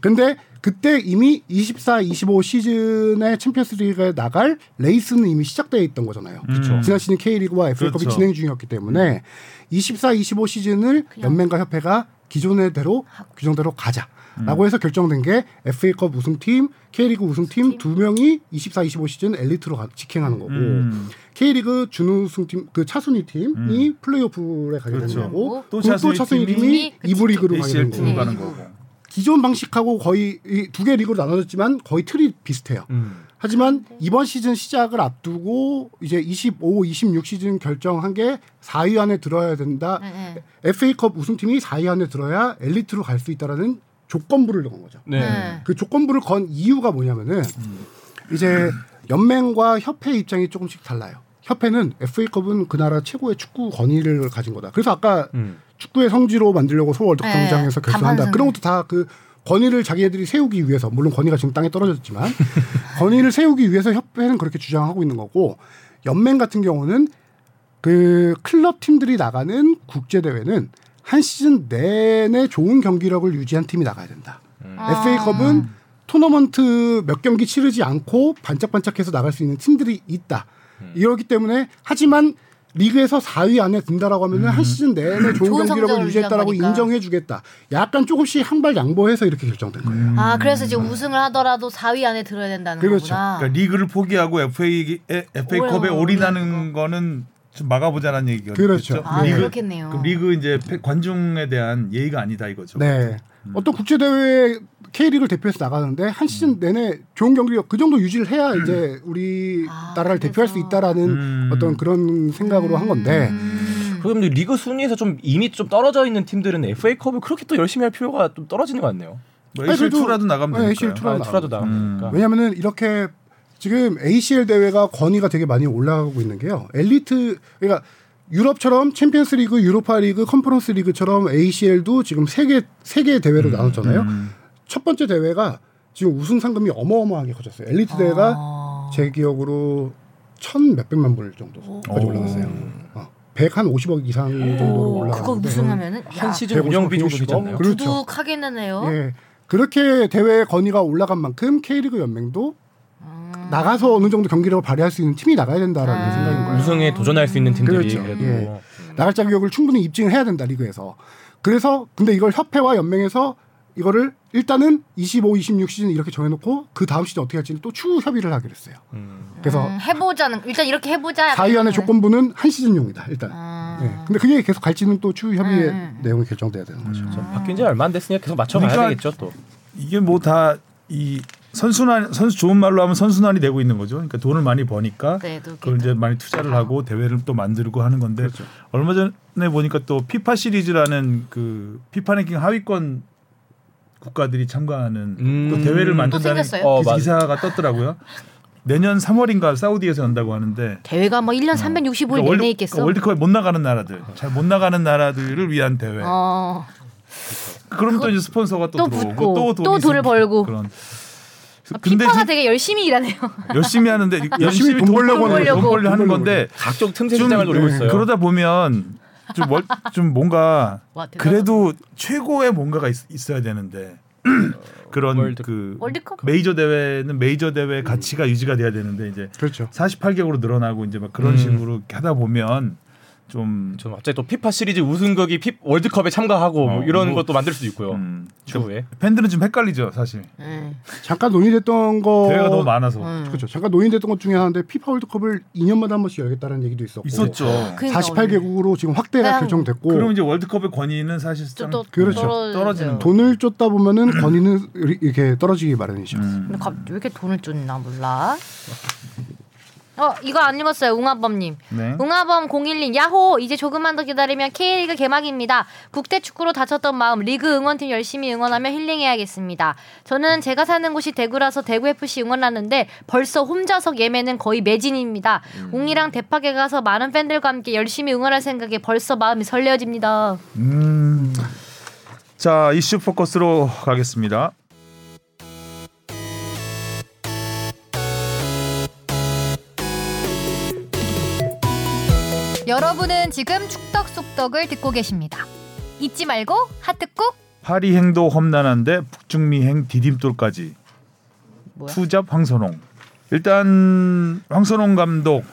Speaker 4: 근데 그때 이미 24, 25 시즌에 챔피언스 리그에 나갈 레이스는 이미 시작되어 있던 거잖아요.
Speaker 2: 그렇죠.
Speaker 4: 지난 시즌 K리그와 FA컵이
Speaker 2: 그렇죠.
Speaker 4: 진행 중이었기 때문에 24, 25 시즌을 연맹과 협회가 기존의 대로 규정대로 가자라고 해서 결정된 게 FA컵 우승팀, K리그 우승팀 두 명이 24, 25 시즌 엘리트로 가- 직행하는 거고
Speaker 2: 음.
Speaker 4: K리그 준우승팀 그 차순위 팀이 플레이오프에 가게
Speaker 2: 그렇죠.
Speaker 4: 되는 거고
Speaker 1: 또
Speaker 4: 또
Speaker 2: 차순위 팀이
Speaker 4: 팀이
Speaker 1: 그
Speaker 4: 이부 리그로 가게 되는
Speaker 2: 2로
Speaker 4: 거고
Speaker 2: 가는
Speaker 1: 네.
Speaker 2: 거고.
Speaker 4: 기존 방식하고 거의 두 개 리그로 나눠졌지만 거의 틀이 비슷해요.
Speaker 3: 음.
Speaker 4: 하지만 이번 시즌 시작을 앞두고 이제 25, 26 시즌 결정한 게 4위 안에 들어야 된다.
Speaker 1: 네, 네.
Speaker 4: FA컵 우승팀이 4위 안에 들어야 엘리트로 갈 수 있다라는 조건부를 넣은 거죠.
Speaker 3: 네.
Speaker 1: 네.
Speaker 4: 그 조건부를 건 이유가 뭐냐면은 이제 연맹과 협회 입장이 조금씩 달라요. 협회는 FA컵은 그 나라 최고의 축구 권위를 가진 거다. 그래서 아까
Speaker 3: 음.
Speaker 4: 축구의 성지로 만들려고 서울 월드컵
Speaker 1: 네,
Speaker 4: 경기장에서 결정한다.
Speaker 1: 간판
Speaker 4: 그런 것도 다 그 권위를 자기네들이 세우기 위해서 물론 권위가 지금 땅에 떨어졌지만 (laughs) 권위를 세우기 위해서 협회는 그렇게 주장하고 있는 거고 연맹 같은 경우는 그 클럽 팀들이 나가는 국제 대회는 한 시즌 내내 좋은 경기력을 유지한 팀이 나가야 된다.
Speaker 1: 아.
Speaker 4: FA컵은 토너먼트 몇 경기 치르지 않고 반짝반짝해서 나갈 수 있는 팀들이 있다. 이러기 때문에 하지만 리그에서 4위 안에 든다라고 하면은 한 시즌 내내 좋은
Speaker 1: 좋은
Speaker 4: 경기력을 유지했다라고. 인정해주겠다. 약간 조금씩 한 발 양보해서 이렇게 결정된 거예요.
Speaker 1: 아 그래서 지금 우승을 하더라도 4위 안에 들어야 된다는
Speaker 4: 그렇죠.
Speaker 1: 거구나.
Speaker 2: 그러니까 리그를 포기하고 FA FA컵에 올인하는 거는 좀 막아보자는 얘기거든요.
Speaker 4: 그렇죠.
Speaker 1: 아
Speaker 4: 네.
Speaker 1: 그렇겠네요.
Speaker 2: 리그 이제 패- 관중에 대한 예의가 아니다 이거죠.
Speaker 4: 네. 어떤 국제 대회 K리그를 대표해서 나가는데 한 시즌 내내 좋은 경기력 그 정도 유지를 해야 이제 우리
Speaker 1: 아,
Speaker 4: 나라를 대표할 수. 있다라는
Speaker 2: 음.
Speaker 4: 어떤 그런 생각으로 한 건데
Speaker 1: 음.
Speaker 3: 그럼 리그 순위에서 좀 이미 좀 떨어져 있는 팀들은 FA컵을 그렇게 또 열심히 할 필요가 좀 떨어지는 것 같네요.
Speaker 2: 뭐
Speaker 4: 아니,
Speaker 2: ACL
Speaker 4: 그래도-
Speaker 2: 투라도 나가면
Speaker 4: 네,
Speaker 2: 되니까요.
Speaker 4: ACL 투라-
Speaker 3: 아, 투라도
Speaker 2: 음.
Speaker 3: 나가니까.
Speaker 4: 왜냐면은 이렇게 지금 ACL 대회가 권위가 되게 많이 올라가고 있는 게요. 엘리트 그러니까 유럽처럼 챔피언스 리그, 유로파 리그, 컨퍼런스 리그처럼 ACL도 지금 세개 세개 대회로 나눴잖아요.
Speaker 2: 음.
Speaker 4: 첫 번째 대회가 지금 우승 상금이 어마어마하게 커졌어요. 엘리트 대회가
Speaker 1: 아.
Speaker 4: 제 기억으로 천 몇백만 불 정도까지
Speaker 2: 오.
Speaker 4: 올라갔어요. 어, 150억 이상 정도로
Speaker 1: 오,
Speaker 4: 올라갔는데
Speaker 1: 그거 우승하면은
Speaker 3: 한
Speaker 1: 야,
Speaker 3: 시즌 운영비 정도 되지
Speaker 4: 150억?
Speaker 3: 않나요?
Speaker 4: 그렇죠.
Speaker 1: 두둑하겠네요.
Speaker 4: 예. 그렇게 대회 건의가 올라간 만큼 K리그 연맹도
Speaker 1: 음.
Speaker 4: 나가서 어느 정도 경기력을 발휘할 수 있는 팀이 나가야 된다라는
Speaker 1: 아.
Speaker 4: 생각인 거예요.
Speaker 3: 우승에 도전할 수 있는 팀들이
Speaker 4: 그렇죠.
Speaker 3: 그래도
Speaker 4: 예. 나갈 자격을 충분히 입증을 해야 된다 리그에서. 그래서 근데 이걸 협회와 연맹에서 이거를 일단은 25, 26 시즌 이렇게 정해놓고 그 다음 시즌 어떻게 할지는 또 추후 협의를 하기로 했어요.
Speaker 3: 음.
Speaker 4: 그래서
Speaker 1: 음, 해보자는 일단 이렇게 해보자.
Speaker 4: 4위 안에
Speaker 1: 약간
Speaker 4: 조건부는 한 시즌용이다 일단.
Speaker 1: 아.
Speaker 4: 예. 근데 그게 계속 갈지는 또 추후 협의의
Speaker 1: 음.
Speaker 4: 내용이 결정돼야 되는 거죠.
Speaker 3: 좀 바뀐 지 얼마 안 됐으니까 계속 맞춰가야
Speaker 2: 그러니까
Speaker 3: 되겠죠 또.
Speaker 2: 이게 뭐 다 이 선순환 선수 좋은 말로 하면 선순환이 되고 있는 거죠. 그러니까 돈을 많이 버니까
Speaker 1: 그래도
Speaker 2: 그걸 이제 많이 투자를 하고 대회를 또 만들고 하는 건데
Speaker 4: 그렇죠.
Speaker 2: 얼마 전에 보니까 또 피파 시리즈라는 그 피파 랭킹 하위권 국가들이 참가하는
Speaker 3: 음.
Speaker 2: 또 대회를
Speaker 1: 또
Speaker 2: 만든다는
Speaker 1: 생겼어요?
Speaker 3: 어,
Speaker 2: 기-
Speaker 3: 맞-
Speaker 2: 기사가 떴더라고요. 내년 3월인가 사우디에서 연다고 하는데
Speaker 1: 대회가 뭐 1년 365일
Speaker 2: 그러니까
Speaker 1: 내내
Speaker 2: 월드-
Speaker 1: 있겠어.
Speaker 2: 그러니까 월드컵에 못 나가는 나라들, 잘 못 나가는 나라들을 위한 대회.
Speaker 1: 어.
Speaker 2: 그럼 또 이제 스폰서가 또,
Speaker 1: 또
Speaker 2: 들어오고
Speaker 1: 붙고,
Speaker 2: 또,
Speaker 1: 또 돈을 벌고.
Speaker 2: 그런.
Speaker 1: 아,
Speaker 2: 근데
Speaker 1: 피파가 되게 열심히 일하네요. (laughs)
Speaker 2: 열심히 하는데 (laughs) 열심히
Speaker 4: 돈 벌려고
Speaker 2: 돈
Speaker 1: 하는
Speaker 2: 벌려 건데
Speaker 3: 각종 틈새
Speaker 2: 좀
Speaker 3: 시장을 노리고
Speaker 2: 네,
Speaker 3: 있어요.
Speaker 2: 그러다 보면 좀, 뭘, 좀 뭔가
Speaker 1: 와.
Speaker 2: 그래도 최고의 뭔가가 있, 어야 되는데 (clears throat) 그런
Speaker 3: 월드-
Speaker 2: 그
Speaker 1: 월드컵?
Speaker 2: 메이저 대회는 메이저 대회 가치가 유지가 돼야 되는데 이제
Speaker 4: 그렇죠.
Speaker 2: 48개국으로 늘어나고 이제 막 그런
Speaker 3: 음.
Speaker 2: 식으로 하다 보면 좀
Speaker 3: 좀 갑자기 또 피파 시리즈 우승국이 피, 월드컵에 참가하고 뭐
Speaker 2: 어,
Speaker 3: 이런
Speaker 2: 뭐-
Speaker 3: 것도 만들 수도 있고요.
Speaker 2: 음,
Speaker 3: 추후에.
Speaker 2: 팬들은 좀 헷갈리죠 사실
Speaker 1: 네.
Speaker 4: 잠깐 논의됐던 거
Speaker 2: 대회가 너무 많아서
Speaker 1: 음.
Speaker 4: 그렇죠. 잠깐 논의됐던 것 중에 하나인데 피파 월드컵을 2년마다 한 번씩 열겠다는 얘기도 있었고
Speaker 2: 있었죠.
Speaker 1: 그러니까
Speaker 4: 48개국으로 지금 확대가
Speaker 1: 네,
Speaker 4: 결정됐고
Speaker 2: 그럼 이제 월드컵의 권위는 사실상
Speaker 1: 또
Speaker 4: 그렇죠.
Speaker 2: 떨어지는 거.
Speaker 4: 돈을 쫓다 보면은 권위는 이렇게 떨어지기 마련이죠.
Speaker 2: 음.
Speaker 1: 근데 갑- 왜 이렇게 돈을 쫓나 몰라. (laughs) 어 이거 안 읽었어요 웅하범님.
Speaker 2: 네.
Speaker 1: 웅하범 01님 야호 이제 조금만 더 기다리면 K리그 개막입니다. 국대 축구로 다쳤던 마음 리그 응원팀 열심히 응원하며 힐링해야겠습니다. 저는 제가 사는 곳이 대구라서 대구 FC 응원하는데 벌써 홈좌석 예매는 거의 매진입니다. 웅이랑 대파게 가서 많은 팬들과 함께 열심히 응원할 생각에 벌써 마음이 설레어집니다.
Speaker 2: 음. 자 이슈 포커스로 가겠습니다.
Speaker 5: 여러분은 지금 축덕 속덕을 듣고 계십니다. 잊지 말고 하트 꾹.
Speaker 2: 파리 행도 험난한데 북중미행 디딤돌까지
Speaker 1: 뭐야?
Speaker 2: 투잡 황선홍. 일단 황선홍 감독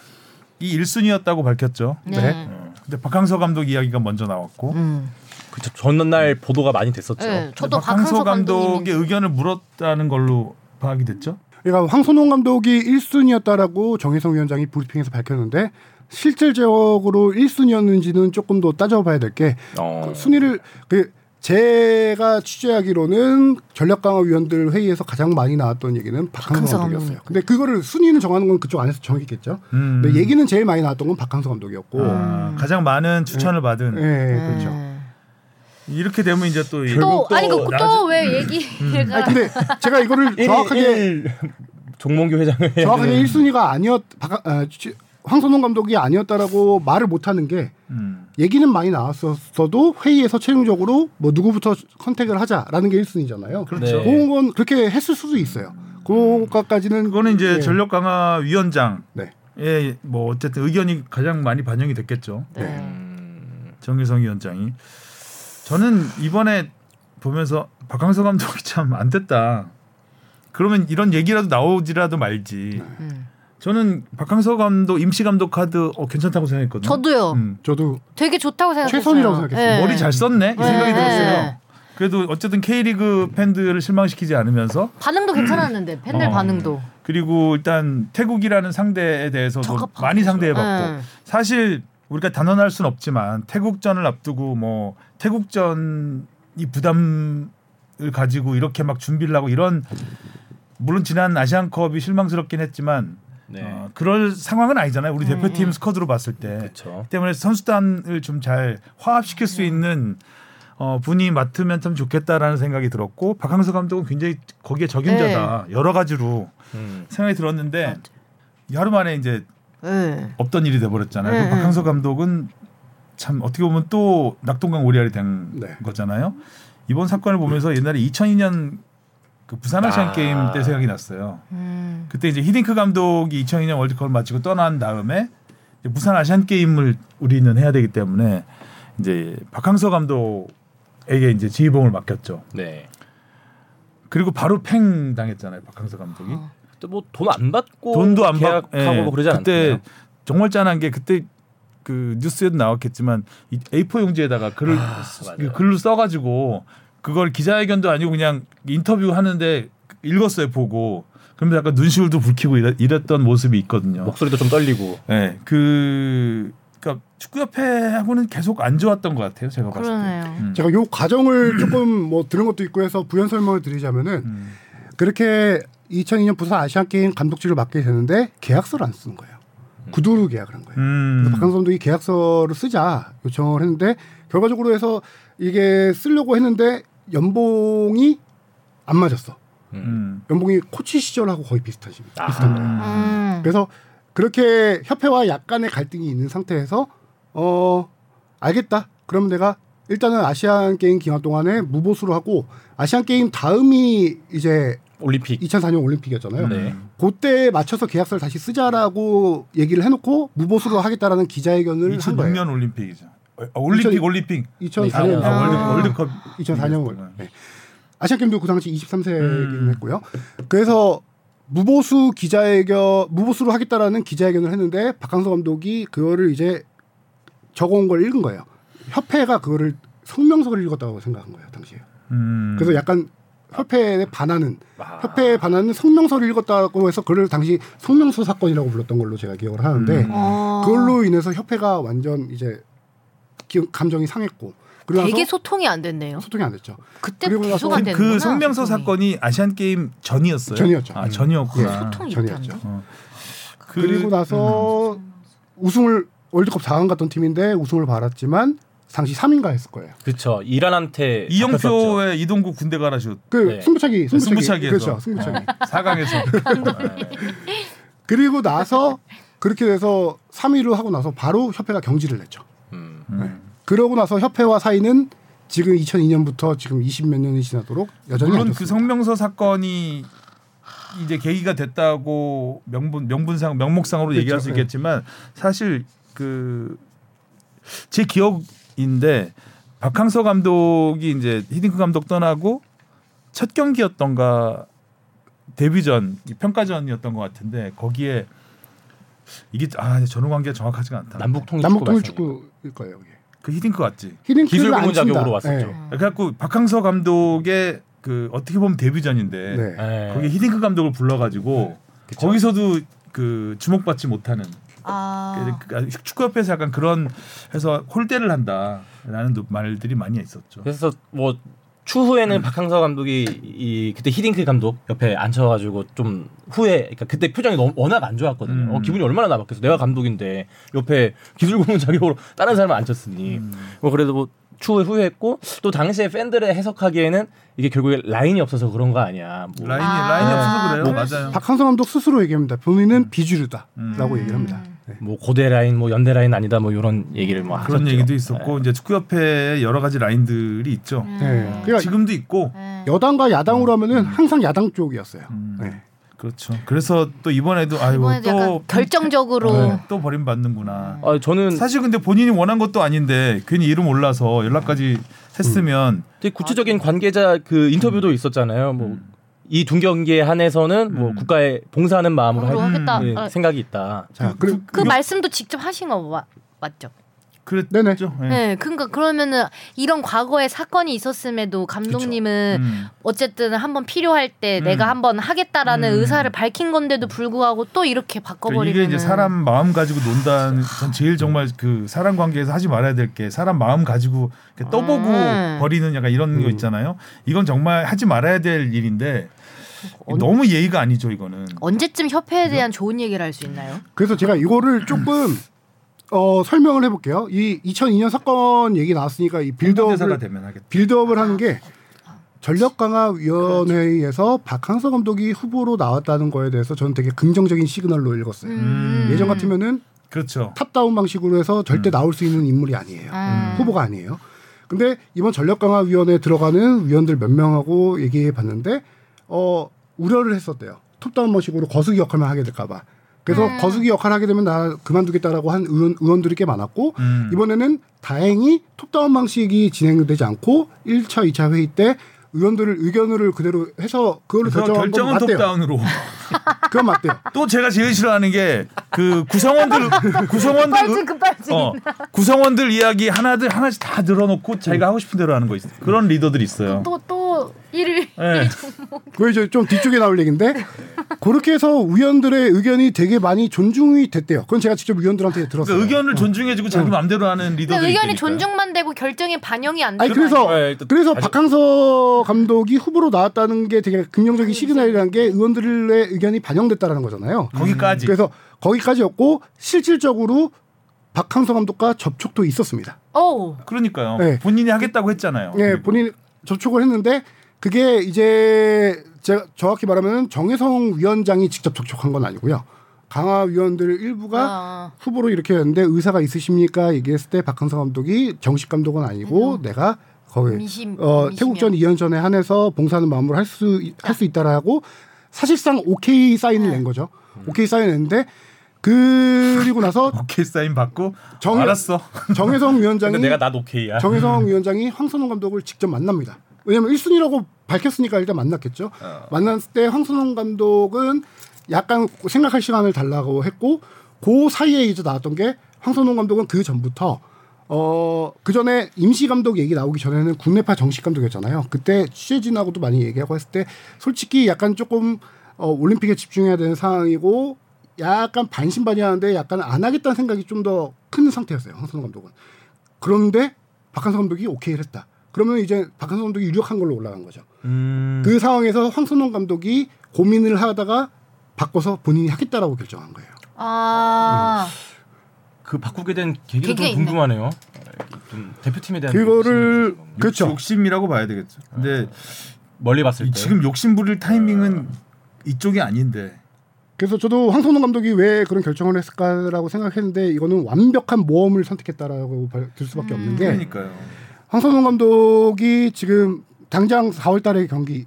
Speaker 2: 이 1순위였다고 밝혔죠.
Speaker 1: 네.
Speaker 2: 어, 근데 박항서 감독 이야기가 먼저 나왔고
Speaker 1: 음.
Speaker 3: 그쵸. 전날 보도가 많이 됐었죠.
Speaker 1: 네, 저도
Speaker 2: 박항서
Speaker 1: 박항서
Speaker 2: 감독의
Speaker 1: 감독의
Speaker 2: 의견을 물었다는 걸로 파악이 됐죠.
Speaker 4: 그러니까 황선홍 감독이 1순위였다라고 정혜성 위원장이 브리핑에서 밝혔는데 실질적으로 1순위였는지는 조금 더 따져봐야 될게
Speaker 3: 어.
Speaker 4: 순위를 그 제가 취재하기로는 전략강화위원들 회의에서 가장 많이 나왔던 얘기는 박항서 감독이었어요. 근데 그거를 순위는 정하는 건 그쪽 안에서 정했겠죠.
Speaker 2: 음.
Speaker 4: 근데 얘기는 제일 많이 나왔던 건 박항서 감독이었고.
Speaker 2: 아, 가장 많은 추천을 받은
Speaker 4: 예, 그렇죠.
Speaker 1: 음.
Speaker 2: 이렇게 되면 이제 또 이-
Speaker 3: 또또
Speaker 1: 아니
Speaker 2: 나중-
Speaker 1: 그또왜 얘기가
Speaker 4: 아니, 근데 제가 이거를 (laughs) 정확하게
Speaker 3: 일- 종몽규 회장을 해야
Speaker 4: 정확하게
Speaker 3: 되는-
Speaker 4: 1순위가 아니었 박, 아, 취- 황선홍 감독이 아니었다라고 말을 못 하는 게
Speaker 2: 음.
Speaker 4: 얘기는 많이 나왔었어도 회의에서 최종적으로 뭐 누구부터 컨택을 하자라는 게 1순위잖아요.
Speaker 2: 그렇죠.
Speaker 3: 네.
Speaker 4: 그런 건 그렇게 했을 수도 있어요. 그거까지는
Speaker 2: 그거는 이제
Speaker 4: 예.
Speaker 2: 전력 강화 위원장
Speaker 4: 네.
Speaker 2: 예, 뭐 어쨌든 의견이 가장 많이 반영이 됐겠죠.
Speaker 1: 네.
Speaker 3: 음,
Speaker 2: 정유성 위원장이 저는 이번에 보면서 박항서 감독이 참 안 됐다. 그러면 이런 얘기라도 나오지라도 말지.
Speaker 1: 음.
Speaker 2: 저는 박항서 감독 임시 감독 카드 어, 괜찮다고 생각했거든요.
Speaker 1: 저도요.
Speaker 2: 음.
Speaker 4: 저도
Speaker 1: 되게 좋다고 생각했어요.
Speaker 4: 최선이라고 생각했어요.
Speaker 1: 네.
Speaker 2: 머리 잘 썼네 이 생각이
Speaker 1: 네.
Speaker 2: 들었어요. 그래도 어쨌든 K리그 팬들을 실망시키지 않으면서
Speaker 1: 반응도 괜찮았는데 팬들
Speaker 2: 어.
Speaker 1: 반응도
Speaker 2: 그리고 일단 태국이라는 상대에 대해서도
Speaker 1: 적합하고
Speaker 2: 많이 상대해봤고
Speaker 1: 네.
Speaker 2: 사실 우리가 단언할 수는 없지만 태국전을 앞두고 뭐 태국전이 부담을 가지고 이렇게 막 준비를 하고 이런 물론 지난 아시안컵이 실망스럽긴 했지만
Speaker 3: 네.
Speaker 2: 어, 그럴 상황은 아니잖아요. 우리
Speaker 1: 음,
Speaker 2: 대표팀
Speaker 1: 음.
Speaker 2: 스쿼드로 봤을 때
Speaker 3: 그렇죠.
Speaker 2: 때문에 선수단을 좀 잘 화합시킬 수 있는 어, 분이 맡으면 참 좋겠다라는 생각이 들었고 박항서 감독은 굉장히 거기에 적임자다 여러 가지로
Speaker 3: 음.
Speaker 2: 생각이 들었는데 하루 만에 이제
Speaker 1: 네.
Speaker 2: 없던 일이 돼버렸잖아요.
Speaker 1: 네,
Speaker 2: 그 박항서 감독은 참 어떻게 보면 또 낙동강 오리알이 된
Speaker 4: 네.
Speaker 2: 거잖아요. 이번 사건을 보면서 옛날에 2002년 그 부산 아시안
Speaker 3: 아.
Speaker 2: 게임 때 생각이 났어요.
Speaker 1: 음.
Speaker 2: 그때 이제 히딩크 감독이 2002년 월드컵을 마치고 떠난 다음에 이제 부산 아시안 게임을 우리는 해야 되기 때문에 이제 박항서 감독에게 이제 지휘봉을 맡겼죠.
Speaker 3: 네.
Speaker 2: 그리고 바로 팽 당했잖아요, 박항서 감독이.
Speaker 1: 어.
Speaker 3: 뭐돈 안 받고
Speaker 2: 돈도 안
Speaker 3: 계약하고
Speaker 2: 받고
Speaker 3: 뭐 그러지
Speaker 2: 그때
Speaker 3: 않았나요?
Speaker 2: 정말 짠한 게 그때 그 뉴스에도 나왔겠지만 이 A4 용지에다가 글을
Speaker 3: 아.
Speaker 2: 글로 써가지고 그걸 기자회견도 아니고 그냥 인터뷰 하는데 읽었어요 보고 그러면서 약간 눈시울도 붉히고 이랬, 이랬 던 모습이 있거든요.
Speaker 3: 목소리도 좀 떨리고.
Speaker 2: 네, 그 그러니까 축구협회하고는 계속 안 좋았던 것 같아요. 제가 봤을 때.
Speaker 1: 그러네요.
Speaker 2: 음.
Speaker 4: 제가 요 과정을 조금 뭐 들은 것도 있고 해서 부연 설명을 드리자면은
Speaker 2: 음.
Speaker 4: 그렇게 2002년 부산 아시안 게임 감독직을 맡게 되는데 계약서를 안 쓰는 거예요. 구두로 계약을 한 거예요.
Speaker 2: 음.
Speaker 4: 그래서 박항서 감독이 계약서를 쓰자 요청을 했는데 결과적으로 해서 이게 쓰려고 했는데 연봉이 안 맞았어.
Speaker 2: 음.
Speaker 4: 연봉이 코치 시절하고 거의 비슷하시
Speaker 3: 아.
Speaker 4: 비슷한 거예요.
Speaker 1: 음.
Speaker 4: 그래서 그렇게 협회와 약간의 갈등이 있는 상태에서 어 알겠다. 그럼 내가 일단은 아시안 게임 기간 동안에 무보수로 하고 아시안 게임 다음이 이제
Speaker 3: 올림픽.
Speaker 4: 2004년 올림픽이었잖아요.
Speaker 3: 네.
Speaker 4: 그때에 맞춰서 계약서를 다시 쓰자라고 얘기를 해놓고 무보수로 하겠다라는 기자회견을 한 거예요.
Speaker 2: 2006년 올림픽이죠. 어, 올림픽
Speaker 4: 이천-
Speaker 2: 올림픽.
Speaker 4: 2004년
Speaker 2: 아,
Speaker 1: 아.
Speaker 2: 월드, 월드컵
Speaker 4: 2004년 월.
Speaker 2: 이겼구나.
Speaker 4: 네. 아시안 게임도 그 당시 23세이긴
Speaker 2: 음.
Speaker 4: 했고요. 그래서 무보수 기자회견 무보수로 하겠다라는 기자회견을 했는데 박항서 감독이 그거를 이제 적어온 걸 읽은 거예요. 협회가 그거를 성명서를 읽었다고 생각한 거예요 당시에.
Speaker 2: 음.
Speaker 4: 그래서 약간 협회에 반하는
Speaker 3: 아.
Speaker 4: 협회에 반하는 성명서를 읽었다고 해서 그걸 당시 성명서 사건이라고 불렀던 걸로 제가 기억을 하는데
Speaker 2: 음.
Speaker 1: 어.
Speaker 4: 그걸로 인해서 협회가 완전 이제 기- 감정이 상했고 그러고
Speaker 1: 되게 소통이 안 됐네요.
Speaker 4: 소통이 안 됐죠.
Speaker 1: 그때
Speaker 4: 그리고
Speaker 1: 계속
Speaker 4: 나서
Speaker 1: 안
Speaker 2: 그,
Speaker 1: 되는구나.
Speaker 2: 그 성명서
Speaker 1: 소통이.
Speaker 2: 사건이 아시안 게임 전이었어요.
Speaker 4: 전이었죠.
Speaker 2: 아
Speaker 4: 음.
Speaker 2: 전이었구나.
Speaker 1: 소통이 있다는
Speaker 4: 전이었죠.
Speaker 1: 거.
Speaker 2: 어.
Speaker 4: 그, 리고 나서
Speaker 1: 음.
Speaker 4: 우승을 월드컵 4강 갔던 팀인데 우승을 받았지만 당시 3인가 했을 거예요.
Speaker 3: 그렇죠. 이란한테.
Speaker 2: 이영표의 이동국 군대 가라슛
Speaker 4: 그
Speaker 3: 네.
Speaker 4: 승부차기, 승부차기,
Speaker 2: 승부차기에서.
Speaker 4: 그렇죠, 승부차기.
Speaker 2: 4강에서 (laughs)
Speaker 4: 그리고 나서 그렇게 돼서 3위를 하고 나서 바로 협회가 경질을 냈죠.
Speaker 3: 음.
Speaker 2: 음.
Speaker 4: 그러고 나서 협회와 사이는 지금 2002년부터 지금 20 몇 년이 지나도록 여전히
Speaker 2: 물론
Speaker 4: 안
Speaker 2: 그. 성명서 사건이 이제 계기가 됐다고 명분 명분상 명목상으로
Speaker 4: 그렇죠.
Speaker 2: 얘기할 수
Speaker 4: 네.
Speaker 2: 있겠지만 사실 그 제 기억 인데 박항서 감독이 이제 히딩크 감독 떠나고 첫 경기였던가 데뷔전 이 평가전이었던 것 같은데 거기에 이게 아 전후 관계가 정확하지가 않다.
Speaker 3: 남북 통일
Speaker 4: 남북 통일
Speaker 3: 축구
Speaker 4: 축구일 거예요. 이게.
Speaker 2: 그 히딩크 같지.
Speaker 4: 히딩크를
Speaker 3: 기술
Speaker 4: 안
Speaker 3: 부문. 자격으로 왔었죠.
Speaker 4: 네.
Speaker 2: 그래갖고 박항서 감독의 그 어떻게 보면 데뷔전인데
Speaker 4: 네.
Speaker 3: 네.
Speaker 2: 거기 히딩크 감독을 불러가지고
Speaker 3: 그쵸.
Speaker 2: 거기서도 그 주목받지 못하는
Speaker 1: 아.
Speaker 2: 그- 축구협회에서 약간 그런 해서 홀대를 한다라는 말들이 많이 있었죠.
Speaker 3: 그래서 뭐 추후에는 박항서 감독이 이 그때 히딩크 감독 옆에 앉혀가지고 좀 후에 그러니까 그때 표정이 너무 워낙 안 좋았거든요.
Speaker 2: 음.
Speaker 3: 어, 기분이 얼마나 나빴겠어. 내가 감독인데 옆에 기술 고문 자격으로 (laughs) 다른 사람을 앉혔으니
Speaker 2: 음.
Speaker 3: 뭐 그래도 뭐 추후에 후회했고 또 당시에 팬들의 해석하기에는 이게 결국에 라인이 없어서 그런 거 아니야. 뭐
Speaker 2: 라인이
Speaker 1: 아.
Speaker 2: 라인이 없어서 그래요.
Speaker 1: 뭐
Speaker 2: 맞아요.
Speaker 4: 박항서 감독 스스로 얘기합니다. 본인은 비주류다라고
Speaker 2: 음.
Speaker 4: 얘기를 합니다. 네.
Speaker 3: 뭐 고대 라인, 뭐 연대 라인 아니다, 뭐 이런 얘기를 뭐
Speaker 2: 그런
Speaker 3: 하셨죠.
Speaker 2: 얘기도 있었고
Speaker 3: 네.
Speaker 2: 이제 축구협회에 여러 가지 라인들이 있죠.
Speaker 1: 음.
Speaker 4: 네. 그러니까
Speaker 2: 지금도 있고
Speaker 1: 네.
Speaker 4: 여당과 야당으로 하면은 항상 야당 쪽이었어요.
Speaker 2: 음.
Speaker 4: 네.
Speaker 2: 그렇죠. 그래서 또 이번에도
Speaker 1: 약간
Speaker 2: 또
Speaker 1: 결정적으로
Speaker 2: 네, 또 버림받는구나.
Speaker 3: 아, 저는
Speaker 2: 사실 근데 본인이 원한 것도 아닌데 괜히 이름 올라서 연락까지 했으면
Speaker 3: 되게 구체적인 관계자 그 인터뷰도 있었잖아요. 뭐 이두 경기에 한해서는 뭐
Speaker 2: 음.
Speaker 3: 국가에 봉사하는 마음으로
Speaker 1: 할로 하겠다.
Speaker 3: 예,
Speaker 1: 아,
Speaker 3: 생각이 있다.
Speaker 4: 자, 그리고
Speaker 1: 그 말씀도 직접 하신 거 마, 맞죠?
Speaker 4: 네네.
Speaker 2: 그랬죠. 네.
Speaker 1: 네. 그러니까 그러면은 이런 과거에 사건이 있었음에도 감독님은
Speaker 2: 음.
Speaker 1: 어쨌든 한번 필요할 때
Speaker 2: 음.
Speaker 1: 내가 한번 하겠다라는
Speaker 2: 음.
Speaker 1: 의사를 밝힌 건데도 불구하고 또 이렇게
Speaker 2: 그러니까
Speaker 1: 바꿔버리면
Speaker 2: 이게 이제 사람 마음 가지고 논다는 전 제일 정말 그 사람 관계에서 하지 말아야 될 게 사람 마음 가지고 이렇게 떠보고
Speaker 1: 음.
Speaker 2: 버리는 약간 이런 거 있잖아요. 이건 정말 하지 말아야 될 일인데
Speaker 1: 언-
Speaker 2: 너무 예의가 아니죠 이거는.
Speaker 1: 언제쯤 협회에 대한 좋은 얘기를 할 수 있나요?
Speaker 4: 그래서 제가 이거를 조금 (clears throat) 어, 설명을 해볼게요. 이 2002년 사건 얘기 나왔으니까 이 빌드업을
Speaker 2: 되면 하겠다.
Speaker 4: 빌드업을 하는 게 전력 강화 위원회에서 박항서 감독이 후보로 나왔다는 거에 대해서 저는 되게 긍정적인 시그널로 읽었어요.
Speaker 1: 음.
Speaker 4: 예전 같으면은
Speaker 2: 그렇죠.
Speaker 4: 탑다운 방식으로 해서 절대
Speaker 2: 음.
Speaker 4: 나올 수 있는 인물이 아니에요.
Speaker 1: 음.
Speaker 4: 후보가 아니에요. 근데 이번 전력 강화 위원회에 들어가는 위원들 몇 명하고 얘기해 봤는데 어 우려를 했었대요. 톱다운 방식으로 거수기 역할만 하게 될까 봐. 그래서
Speaker 1: 음.
Speaker 4: 거수기 역할 하게 되면 나 그만두겠다라고 한 위원, 위원들이 꽤 많았고
Speaker 2: 음.
Speaker 4: 이번에는 다행히 톱다운 방식이 진행되지 않고 1차, 2차 회의 때 위원들을 의견을 그대로 해서 그걸로 결정한 건
Speaker 2: 결정은
Speaker 4: 맞대요.
Speaker 2: 톱다운으로. (laughs)
Speaker 4: 그건 맞대요.
Speaker 2: 또 제가 제일 싫어하는 게 그 구성원들 구성원들
Speaker 1: 급발진 급발진.
Speaker 2: 어, 구성원들 이야기 하나들 하나씩 다 늘어놓고 자기가 하고 싶은 대로 하는 거 있어. 그런 리더들이 있어요.
Speaker 1: 또 또 일을
Speaker 2: 예.
Speaker 4: 그게 이제 좀 뒤쪽에 나올 얘기인데 그렇게 해서 의원들의 의견이 되게 많이 존중이 됐대요. 그건 제가 직접 의원들한테 들었어요.
Speaker 2: 그러니까 의견을 존중해주고 자기 마음대로 하는
Speaker 1: 근데
Speaker 2: 리더들이
Speaker 1: 의견이
Speaker 2: 있다니까요.
Speaker 1: 존중만 되고 결정에 반영이 안
Speaker 4: 아니 그래서
Speaker 1: 거
Speaker 3: 네, 또
Speaker 4: 그래서
Speaker 3: 다시-
Speaker 4: 박항서 감독이 후보로 나왔다는 게 되게 긍정적인 시그널이라는 게 의원들의 의견이 반영됐다라는 거잖아요.
Speaker 2: 거기까지.
Speaker 4: 그래서 거기까지였고 실질적으로 박항서 감독과 접촉도 있었습니다.
Speaker 1: 오.
Speaker 2: 그러니까요.
Speaker 4: 네.
Speaker 2: 본인이 하겠다고 했잖아요.
Speaker 4: 예,
Speaker 2: 그리고.
Speaker 4: 본인 접촉을 했는데 그게 이제 제가 정확히 말하면 정혜성 위원장이 직접 접촉한 건 아니고요. 강화 위원들 일부가
Speaker 1: 아.
Speaker 4: 후보로 이렇게 했는데 의사가 있으십니까? 얘기했을 때 박항서 감독이 정식 감독은 아니고 내가 거기
Speaker 1: 미심-
Speaker 4: 어. 태국전 2연전에 한해서 봉사하는 마음으로 할 수 할수 있다라고 사실상 오케이 사인을 낸 거죠. 오케이 사인을 냈는데 그리고 나서 (laughs)
Speaker 2: 오케이 사인 받고
Speaker 4: 정-
Speaker 2: 알았어. (laughs)
Speaker 4: 정혜성 (laughs) 위원장이
Speaker 3: 내가 나 오케이야.
Speaker 4: 정혜성 위원장이 황선홍 감독을 직접 만납니다. 왜냐하면 1순위라고 밝혔으니까 일단 만났겠죠. 만났을 때 황선홍 감독은 약간 생각할 시간을 달라고 했고 그 사이에 이제 나왔던 게 황선홍 감독은 그 전부터 어, 그 전에 임시 감독 얘기 나오기 전에는 국내파 정식 감독이었잖아요. 그때 취재진하고도 많이 얘기하고 했을 때 솔직히 약간 조금 어, 올림픽에 집중해야 되는 상황이고 약간 반신반의하는데 약간 안 하겠다는 생각이 좀 더 큰 상태였어요. 황선홍 감독은. 그런데 박한서 감독이 오케이를 했다. 그러면 이제 박한서 감독이 유력한 걸로 올라간 거죠.
Speaker 3: 음.
Speaker 4: 그 상황에서 황선홍 감독이 고민을 하다가 바꿔서 본인이 하겠다라고 결정한 거예요.
Speaker 1: 아.
Speaker 3: 그 바꾸게 된 계기가
Speaker 1: 계기가
Speaker 3: 좀. 궁금하네요. 좀 대표팀에 대한
Speaker 4: 그거를
Speaker 3: 욕심이
Speaker 4: 그렇죠.
Speaker 2: 욕심이라고 봐야 되겠죠. 근데
Speaker 3: 멀리 봤을 이때
Speaker 2: 지금 욕심 부릴 타이밍은 이쪽이 아닌데.
Speaker 4: 그래서 저도 황선홍 감독이 왜 그런 결정을 했을까라고 생각했는데 이거는 완벽한 모험을 선택했다라고 발- 들 수밖에 없는 게
Speaker 2: 그러니까요.
Speaker 4: 황선홍 감독이 지금 당장 4월달에 경기,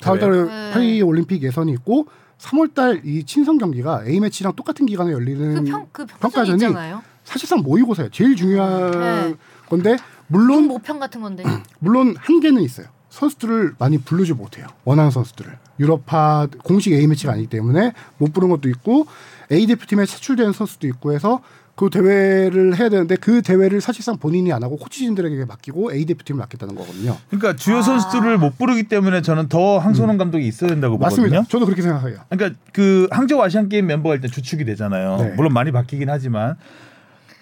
Speaker 4: 4월달에
Speaker 1: 네.
Speaker 4: 파리 올림픽 예선이 있고 3월달 이 친선 경기가 A 매치랑 똑같은 기간에 열리는
Speaker 1: 그 평 그 평가전이
Speaker 4: 평가전이
Speaker 1: 있잖아요.
Speaker 4: 사실상 모의고사예요. 제일 중요한
Speaker 1: 네.
Speaker 4: 건데 물론
Speaker 1: 모평 같은 건데. (clears throat)
Speaker 4: 물론 한계는 있어요. 선수들을 많이 부르지 못해요. 원하는 선수들을 유럽파 공식 A 매치가 아니기 때문에 못 부른 것도 있고 A 대표팀에 차출된 선수도 있고 해서 그 대회를 해야 되는데 그 대회를 사실상 본인이 안 하고 코치진들에게 맡기고 A 대표팀을 맡겠다는 거거든요.
Speaker 2: 그러니까 주요
Speaker 1: 아.
Speaker 2: 선수들을 못 부르기 때문에 저는 더 항선홍 감독이 있어야 된다고
Speaker 4: 맞습니다.
Speaker 2: 보거든요.
Speaker 4: 저도 그렇게 생각해요.
Speaker 2: 그러니까 그 항저우 아시안 게임 멤버가 일단 주축이 되잖아요.
Speaker 4: 네.
Speaker 2: 물론 많이 바뀌긴 하지만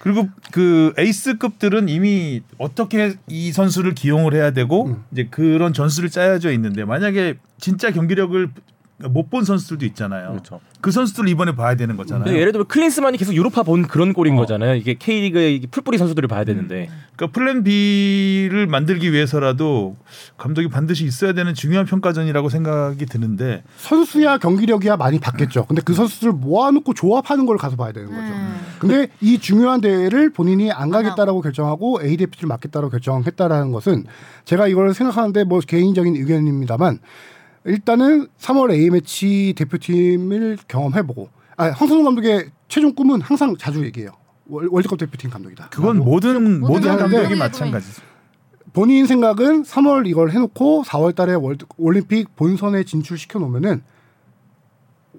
Speaker 2: 그리고 그 에이스급들은 이미 어떻게 이 선수를 기용을 해야 되고
Speaker 4: 음.
Speaker 2: 이제 그런 전술을 짜여져 있는데 만약에 진짜 경기력을 못 본 선수들도 있잖아요.
Speaker 3: 그렇죠.
Speaker 2: 그 선수들 이번에 봐야 되는 거잖아요.
Speaker 3: 근데 예를 들면 클린스만이 계속 유럽파 본 그런 꼴인
Speaker 2: 어.
Speaker 3: 거잖아요. 이게 K리그의 풀뿌리 선수들을 봐야 되는데
Speaker 2: 그러니까 플랜 B를 만들기 위해서라도 감독이 반드시 있어야 되는 중요한 평가전이라고 생각이 드는데
Speaker 4: 선수야 경기력이야 많이 봤겠죠. 근데 그 선수들 모아놓고 조합하는 걸 가서 봐야 되는 거죠.
Speaker 1: 음.
Speaker 4: 근데 이 중요한 대회를 본인이 안 가겠다라고 결정하고 A 대표를 맡겠다고 결정했다라는 것은 제가 이걸 생각하는데 뭐 개인적인 의견입니다만 일단은 3월 A 매치 대표팀을 경험해보고 아 황선우 감독의 최종 꿈은 항상 자주 얘기해요. 월- 월드컵 대표팀 감독이다.
Speaker 2: 그건
Speaker 4: 라고.
Speaker 2: 모든 모든 감독이 마찬가지죠.
Speaker 4: 본인 생각은 3월 이걸 해놓고 4월 달에 월드 올림픽 본선에 진출시켜 놓으면은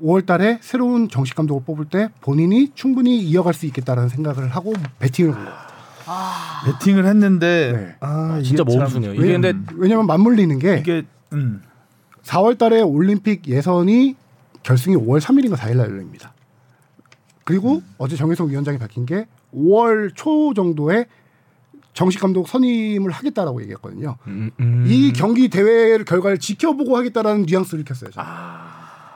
Speaker 4: 5월 달에 새로운 정식 감독을 뽑을 때 본인이 충분히 이어갈 수 있겠다라는 생각을 하고 베팅을 한 거예요.
Speaker 2: 배팅을 했는데
Speaker 4: 네.
Speaker 2: 아 이게
Speaker 3: 진짜
Speaker 2: 참-
Speaker 3: 모험수네요. 이게
Speaker 4: 왜-
Speaker 3: 근데
Speaker 4: 왜냐면 맞물리는 게
Speaker 2: 이게 음.
Speaker 4: 4월 달에 올림픽 예선이 결승이 5월 3일인가 4일 날 열립니다. 그리고 어제 정혜성 위원장이 밝힌 게 5월 초 정도에 정식 감독 선임을 하겠다라고 얘기했거든요.
Speaker 3: 음, 음.
Speaker 4: 이 경기 대회 결과를 지켜보고 하겠다라는 뉘앙스를 켰어요. 저는.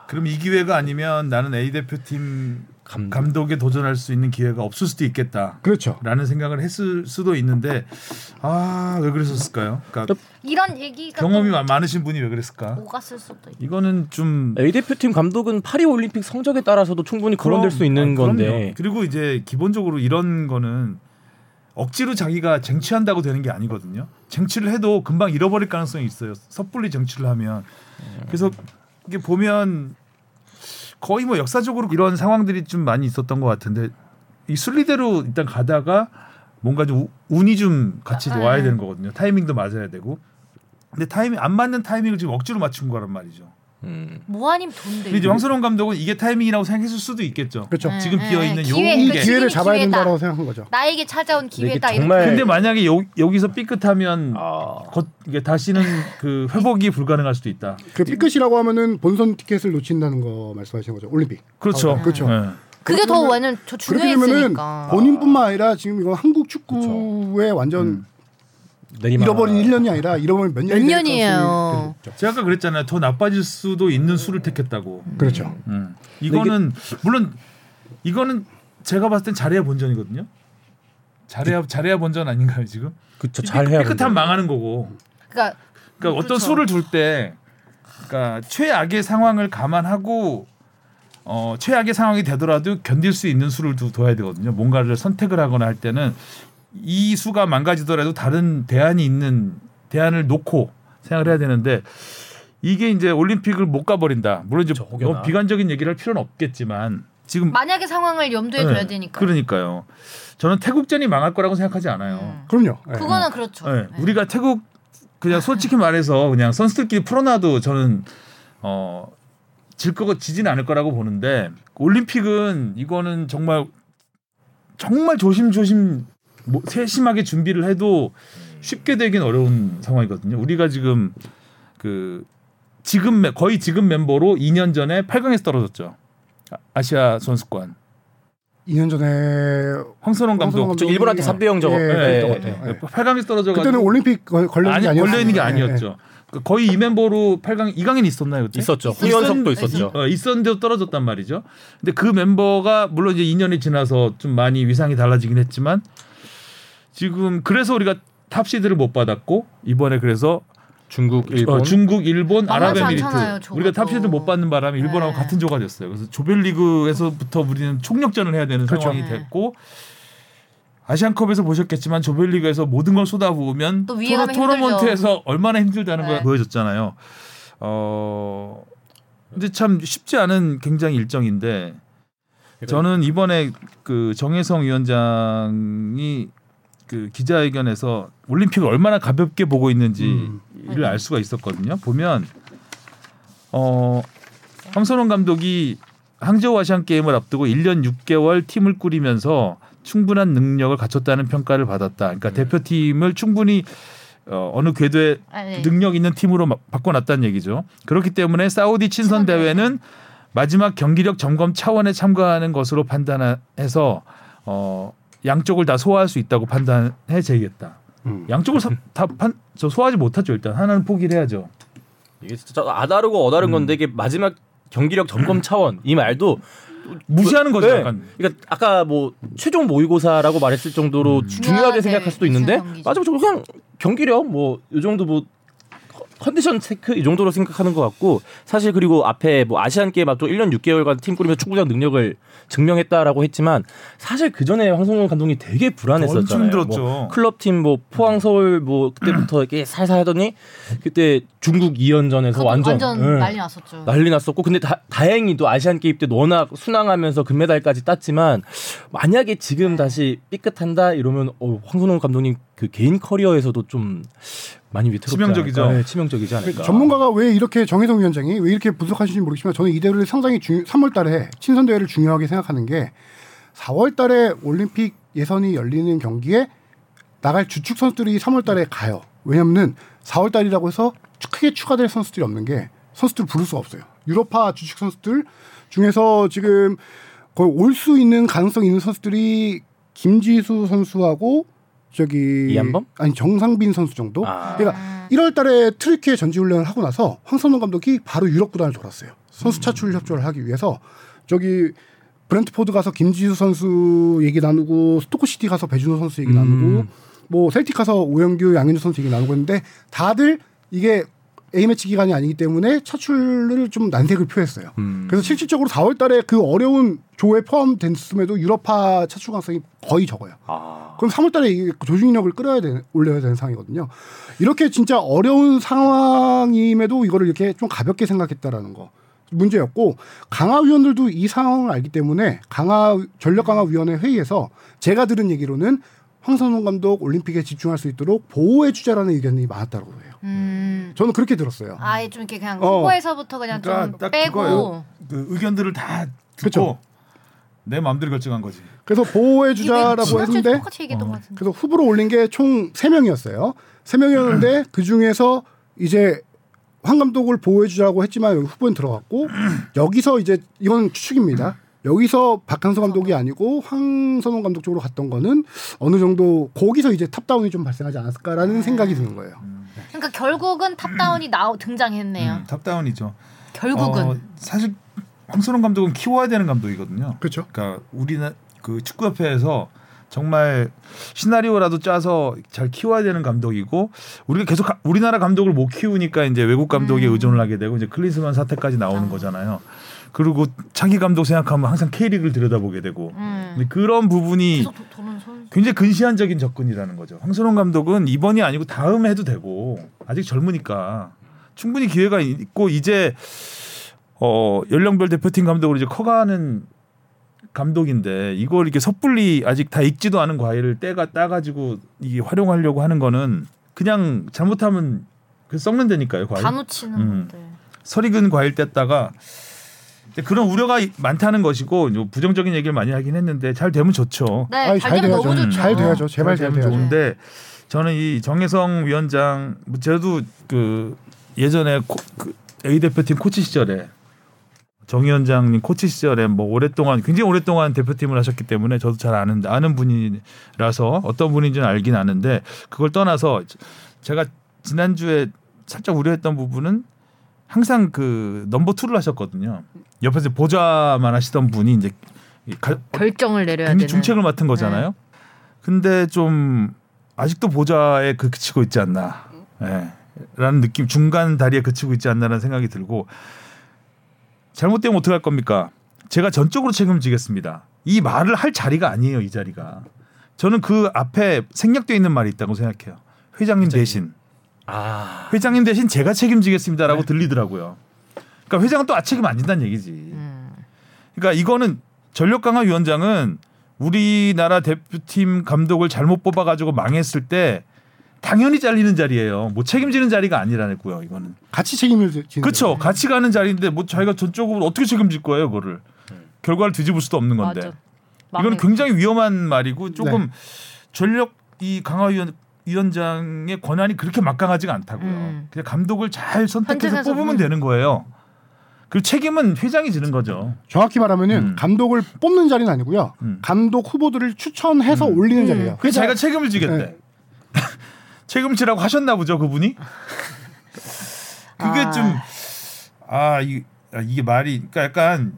Speaker 2: 그럼 이 기회가 아니면 나는 A 대표팀
Speaker 3: 감독.
Speaker 2: 감독 에 도전할 수 있는 기회가 없을 수도 있겠다.
Speaker 4: 그렇죠.
Speaker 2: 라는 생각을 했을 수도 있는데 아 왜 그랬었을까요? 그러니까
Speaker 1: 이런 얘기가
Speaker 2: 경험이 많- 많으신 분이 왜 그랬을까?
Speaker 1: 오갔을 수도 있.
Speaker 2: 이거는 좀
Speaker 3: A 대표팀 감독은 파리 올림픽 성적에 따라서도 충분히 거론될 수 있는
Speaker 2: 아.
Speaker 3: 건데
Speaker 2: 그리고 이제 기본적으로 이런 거는 억지로 자기가 쟁취한다고 되는 게 아니거든요. 쟁취를 해도 금방 잃어버릴 가능성이 있어요. 섣불리 쟁취를 하면. 그래서 이게 보면 거의 뭐 역사적으로 이런 상황들이 좀 많이 있었던 것 같은데 이 순리대로 일단 가다가 뭔가 좀 우- 운이 좀 같이
Speaker 1: 아,
Speaker 2: 와야
Speaker 1: 네.
Speaker 2: 되는 거거든요. 타이밍도 맞아야 되고. 근데 타이밍 안 맞는 타이밍을 지금 억지로 맞춘 거란 말이죠.
Speaker 3: 음.
Speaker 1: 모아님 돈데.
Speaker 2: 근데 이제 황선홍 감독은 이게 타이밍이라고 생각했을 수도 있겠죠.
Speaker 4: 그렇죠.
Speaker 1: 네,
Speaker 2: 지금
Speaker 1: 네,
Speaker 2: 비어 있는
Speaker 1: 네.
Speaker 2: 요
Speaker 1: 기회, 이그
Speaker 2: 게.
Speaker 4: 기회를 잡아야
Speaker 1: 기회다.
Speaker 4: 된다고 생각한 거죠.
Speaker 1: 나에게 찾아온 기회다.
Speaker 3: 정말-
Speaker 2: 근데 만약에 여, 여기서 삐끗하면
Speaker 3: 아.
Speaker 2: 거, 이게 다시는 그 회복이 불가능할 수도 있다.
Speaker 4: 그 삐끗이라고 하면은 본선 티켓을 놓친다는 거 말씀하시는 거죠. 올림픽.
Speaker 2: 그렇죠.
Speaker 4: 아, 그렇죠.
Speaker 2: 네.
Speaker 1: 그게 더 완전 저 중요했으니까.
Speaker 4: 본인뿐만 아니라 지금 이건 한국 축구의 완전
Speaker 2: 음.
Speaker 3: 내리막
Speaker 4: 잃어버린 1년이 아니라 잃어버린 몇 년이 몇될
Speaker 1: 년이에요.
Speaker 2: 제가 아까 그랬잖아요. 더 나빠질 수도 있는 수를 택했다고.
Speaker 4: 그렇죠.
Speaker 2: 음. 이거는 물론 이거는 제가 봤을 땐 잘해야 본전이거든요. 잘해야 잘해야 본전 아닌가요 지금?
Speaker 3: 그쵸 잘해야
Speaker 2: 삐끗한 망하는 거고.
Speaker 1: 그러니까
Speaker 2: 그러니까 어떤
Speaker 1: 그렇죠.
Speaker 2: 수를 둘 때, 그러니까 최악의 상황을 감안하고 어, 최악의 상황이 되더라도 견딜 수 있는 수를 두, 둬야 되거든요. 뭔가를 선택을 하거나 할 때는 이 수가 망가지더라도 다른 대안이 있는 대안을 놓고 생각을 해야 되는데 이게 이제 올림픽을 못 가버린다. 물론 이제
Speaker 3: 그렇죠, 혹여나.
Speaker 2: 너무 비관적인 얘기를 할 필요는 없겠지만 지금
Speaker 1: 만약의 상황을 염두에
Speaker 2: 네,
Speaker 1: 둬야 되니까.
Speaker 2: 그러니까요. 저는 태국전이 망할 거라고 생각하지 않아요.
Speaker 1: 음.
Speaker 4: 그럼요. 예.
Speaker 1: 그거는 그렇죠.
Speaker 2: 네,
Speaker 1: 네.
Speaker 2: 우리가 태국 그냥 솔직히 말해서 그냥 선수들끼리 풀어놔도 저는 어, 질 거고 지지는 않을 거라고 보는데 올림픽은 이거는 정말 정말 조심조심 뭐, 세심하게 준비를 해도 쉽게 되긴 어려운 상황이거든요. 우리가 지금 그 지금 멤- 거의 지금 멤버로 2년 전에 8강에서 떨어졌죠. 아- 아시아 선수권
Speaker 4: 2년 전에
Speaker 2: 황선홍 감독
Speaker 3: 저 일본한테 3대 0 저거
Speaker 4: 예. 예.
Speaker 2: 8강에서 떨어져 가지고
Speaker 4: 그때는 올림픽 걸- 걸려 있는 게.
Speaker 2: 걸려 있는 게
Speaker 4: 예,
Speaker 2: 아니었죠. 그 거의 이 멤버로 8강 2강에는 있었나요 그때?
Speaker 3: 있었죠. 후연석도 있었죠.
Speaker 2: 어, 있었는데도 떨어졌단 말이죠. 근데 그 멤버가 물론 이제 2년이 지나서 좀 많이 위상이 달라지긴 했지만 지금 그래서 우리가 탑시드를 못 받았고 이번에 그래서
Speaker 3: 중국, 일본.
Speaker 2: 어, 중국, 일본, 아랍에미리트. 우리가 탑시드를 못 받는 바람에 일본하고
Speaker 1: 네.
Speaker 2: 같은 조가 됐어요. 그래서 조별리그에서부터 우리는 총력전을 해야 되는
Speaker 4: 그렇죠.
Speaker 2: 상황이
Speaker 1: 네.
Speaker 2: 됐고 아시안컵에서 보셨겠지만 조별리그에서 모든 걸 쏟아부으면
Speaker 1: 가면
Speaker 2: 토너먼트에서 얼마나 힘들다는
Speaker 1: 네.
Speaker 2: 걸 보여줬잖아요. 어 근데 참 쉽지 않은 굉장히 일정인데 저는 이번에 그 정혜성 위원장이 그 기자회견에서 올림픽을 얼마나 가볍게 보고 있는지를
Speaker 1: 음.
Speaker 2: 알 수가 있었거든요. 보면 어 황선홍 감독이 항저우 아시안 게임을 앞두고 1년 6개월 팀을 꾸리면서 충분한 능력을 갖췄다는 평가를 받았다. 그러니까 대표팀을 충분히 어, 어느 궤도에
Speaker 1: 아, 네.
Speaker 2: 능력 있는 팀으로 마- 바꿔놨다는 얘기죠. 그렇기 때문에 사우디 친선
Speaker 1: 친선 대회.
Speaker 2: 대회는 마지막 경기력 점검 차원에 참가하는 것으로 판단해서 어, 양쪽을 다 소화할 수 있다고 판단해 제기했다.
Speaker 4: 음.
Speaker 2: 양쪽을 사- 다 판, 저 소화하지 못하죠. 일단 하나는 포기를 해야죠.
Speaker 3: 이게 진짜 아다르고 어다른
Speaker 2: 음.
Speaker 3: 건데 이게 마지막 경기력 점검 차원 이 말도
Speaker 2: 무시하는 거죠.
Speaker 3: 네.
Speaker 2: 약간.
Speaker 3: 그러니까 아까 뭐 최종 모의고사라고 말했을 정도로 중요하게
Speaker 1: 중요하게
Speaker 3: 생각할 수도 있는데 저 그냥 경기력 뭐이 정도 뭐 컨디션 체크 이 정도로 생각하는 것 같고 사실 그리고 앞에 뭐 아시안 게임 앞두고 1년 6개월간 팀 꾸리면서 축구적 능력을 증명했다라고 했지만 사실 그 전에 황선홍 감독이 되게 불안했었잖아요.
Speaker 2: 힘들었죠.
Speaker 3: 뭐 클럽 팀뭐 포항 서울 뭐 그때부터 이렇게 살살 하더니 그때 중국 2연전에서
Speaker 1: 그것도
Speaker 3: 완전,
Speaker 1: 완전
Speaker 3: 예.
Speaker 1: 난리 났었죠.
Speaker 3: 난리 났었고 근데 다, 다행히도 아시안 게임 때 워낙 순항하면서 금메달까지 땄지만 만약에 지금 다시 삐끗한다 이러면 어, 황선홍 감독님 그 개인 커리어에서도 좀 많이 위태롭지
Speaker 2: 치명적이죠.
Speaker 3: 않을까? 네, 치명적이지 않을까.
Speaker 4: 전문가가 왜 이렇게 정혜성 위원장이 왜 이렇게 분석하시는지 모르겠지만 저는 이 대회를 상당히 중 3월 달에 친선 대회를 중요하게 생각하는 게 4월 달에 올림픽 예선이 열리는 경기에 나갈 주축 선수들이 3월 달에 가요. 왜냐면은 4월 달이라고 해서 크게 추가될 선수들이 없는 게 선수들 을 부를 수가 없어요. 유럽파 주축 선수들 중에서 지금 거의 올 수 있는 가능성 이 있는 선수들이 김지수 선수하고 저기
Speaker 3: 이한범?
Speaker 4: 아니 정상빈 선수 정도.
Speaker 3: 아.
Speaker 4: 그러니까 1월달에 튀르키예 전지훈련을 하고 나서 황선홍 감독이 바로 유럽 구단을 돌았어요. 선수 차출 협조를 하기 위해서 저기 브렌트포드 가서 김지수 선수 얘기 나누고 스토크시티 가서 배준호 선수 얘기 나누고 뭐 셀틱 가서 오현규 양현준 선수 얘기 나누고 했는데 다들 이게 A 매치 기간이 아니기 때문에 차출을 좀 난색을 표했어요.
Speaker 3: 음.
Speaker 4: 그래서 실질적으로 4월 달에 그 어려운 조에 포함됐음에도 유럽파 차출 가능성이 거의 적어요.
Speaker 3: 아.
Speaker 4: 그럼 3월 달에 이게 조직력을 끌어야 되 올려야 되는 상황이거든요. 이렇게 진짜 어려운 상황임에도 이거를 이렇게 좀 가볍게 생각했다라는 거 문제였고 강화 위원들도 이 상황을 알기 때문에 강화 전력 강화 위원회 회의에서 제가 들은 얘기로는 황선홍 감독 올림픽에 집중할 수 있도록 보호해 주자라는 의견이 많았다고 해요.
Speaker 1: 음.
Speaker 4: 저는 그렇게 들었어요.
Speaker 1: 아예 좀 이렇게 그냥
Speaker 4: 어.
Speaker 1: 후보에서부터 그냥
Speaker 2: 그러니까 좀딱
Speaker 1: 빼고
Speaker 2: 그거예요. 그 의견들을 다 듣고
Speaker 4: 그쵸.
Speaker 2: 내 마음대로 결정한 거지.
Speaker 4: 그래서 보호해 주자라고 했는데
Speaker 1: 똑같이 얘기했던
Speaker 2: 어.
Speaker 4: 그래서 후보로 올린 게 총 세명이었어요세명이었는데 그 중에서 이제 황 감독을 보호해 주자고 했지만 여기 후보는 들어갔고 여기서 이제 이건 추측입니다. 여기서 박항서 감독이 아니고 황선홍 감독 쪽으로 갔던 거는 어느 정도 거기서 이제 탑다운이 좀 발생하지 않았을까라는 생각이 드는 거예요.
Speaker 1: 그러니까 결국은 탑다운이 나오 등장했네요.
Speaker 2: 음, 탑다운이죠.
Speaker 1: 결국은
Speaker 2: 어, 사실 황선홍 감독은 키워야 되는 감독이거든요.
Speaker 4: 그렇죠.
Speaker 2: 그러니까 우리는 그 축구협회에서 정말 시나리오라도 짜서 잘 키워야 되는 감독이고 우리가 계속 가- 우리나라 감독을 못 키우니까 이제 외국 감독에
Speaker 1: 음.
Speaker 2: 의존을 하게 되고 이제 클린스만 사태까지 나오는
Speaker 1: 아.
Speaker 2: 거잖아요. 그리고 차기 감독 생각하면 항상 K리그를 들여다보게 되고
Speaker 1: 음.
Speaker 2: 그런 부분이. 굉장히 근시안적인 접근이라는 거죠. 황선홍 감독은 이번이 아니고 다음에 해도 되고 아직 젊으니까 충분히 기회가 있고 이제 어 연령별 대표팀 감독으로 이제 커가는 감독인데 이걸 이렇게 섣불리 아직 다 익지도 않은 과일을 떼가 따가지고 이게 활용하려고 하는 거는 그냥 잘못하면 그 썩는다니까요 과일.
Speaker 1: 다 놓치는
Speaker 2: 음.
Speaker 1: 것들.
Speaker 2: 설익은 과일 뗐다가 그런 우려가 많다는 것이고 부정적인 얘기를 많이 하긴 했는데 잘 되면 좋죠.
Speaker 1: 네,
Speaker 4: 아이, 잘잘
Speaker 1: 되면. 너무
Speaker 2: 음.
Speaker 1: 좋죠.
Speaker 4: 잘 돼야죠. 제발 잘
Speaker 2: 되면. 좋은데 저는 이 정혜성 위원장 저도 그 예전에 코, 그 A 대표팀 코치 시절에 정 위원장님 코치 시절에 뭐 오랫동안 굉장히 오랫동안 대표팀을 하셨기 때문에 저도 잘 아는 아는 분이라서 어떤 분인지는 알긴 아는데 그걸 떠나서 제가 지난주에 살짝 우려했던 부분은 항상 그 넘버 투를 하셨거든요. 옆에서 보좌만 하시던 분이 이제 이 가-
Speaker 1: 결정을 내려야 되는.
Speaker 2: 중책을 맡은 거잖아요. 근데 좀 아직도 보좌에 그 그치고 있지 않나. 예. 라는 느낌 중간 다리에 그치고 있지 않나라는 생각이 들고 잘못되면 어떻게 할 겁니까? 제가 전적으로 책임지겠습니다. 이 말을 할 자리가 아니에요, 이 자리가. 저는 그 앞에 생략되어 있는 말이 있다고 생각해요. 회장님 대신
Speaker 3: 아.
Speaker 2: 회장님 대신 제가 책임지겠습니다라고 들리더라고요. 그러니까 회장은 또 아 책임 안 진다는 얘기지.
Speaker 1: 음.
Speaker 2: 그러니까 이거는 전력 강화 위원장은 우리나라 대표팀 감독을 잘못 뽑아 가지고 망했을 때 당연히 잘리는 자리예요. 뭐 책임지는 자리가 아니라고요. 이거는.
Speaker 4: 같이 책임을 지는
Speaker 2: 그렇죠.
Speaker 4: 거예요.
Speaker 2: 같이 가는 자리인데 뭐 자기가 전적으로 어떻게 책임질 거예요, 그거를. 결과를 뒤집을 수도 없는 건데.
Speaker 1: 맞아.
Speaker 2: 이거는 굉장히 위험한 말이고 조금
Speaker 4: 네.
Speaker 2: 전력 이 강화위원 위원장의 권한이 그렇게 막강하지가 않다고요.
Speaker 1: 음.
Speaker 2: 그냥 감독을 잘 선택해서 뽑으면
Speaker 1: 음.
Speaker 2: 되는 거예요. 그리고 책임은 회장이 지는 거죠.
Speaker 4: 정확히 말하면은
Speaker 2: 음.
Speaker 4: 감독을 뽑는 자리는 아니고요.
Speaker 2: 음.
Speaker 4: 감독 후보들을 추천해서
Speaker 2: 음.
Speaker 4: 올리는
Speaker 1: 음.
Speaker 4: 자리예요.
Speaker 2: 그래서 자기가 책임을 지겠대.
Speaker 4: 네. (laughs)
Speaker 2: 책임지라고 하셨나 보죠, 그분이. 그게
Speaker 1: 아.
Speaker 2: 좀 아, 이, 아, 이게 말이 그러니까 약간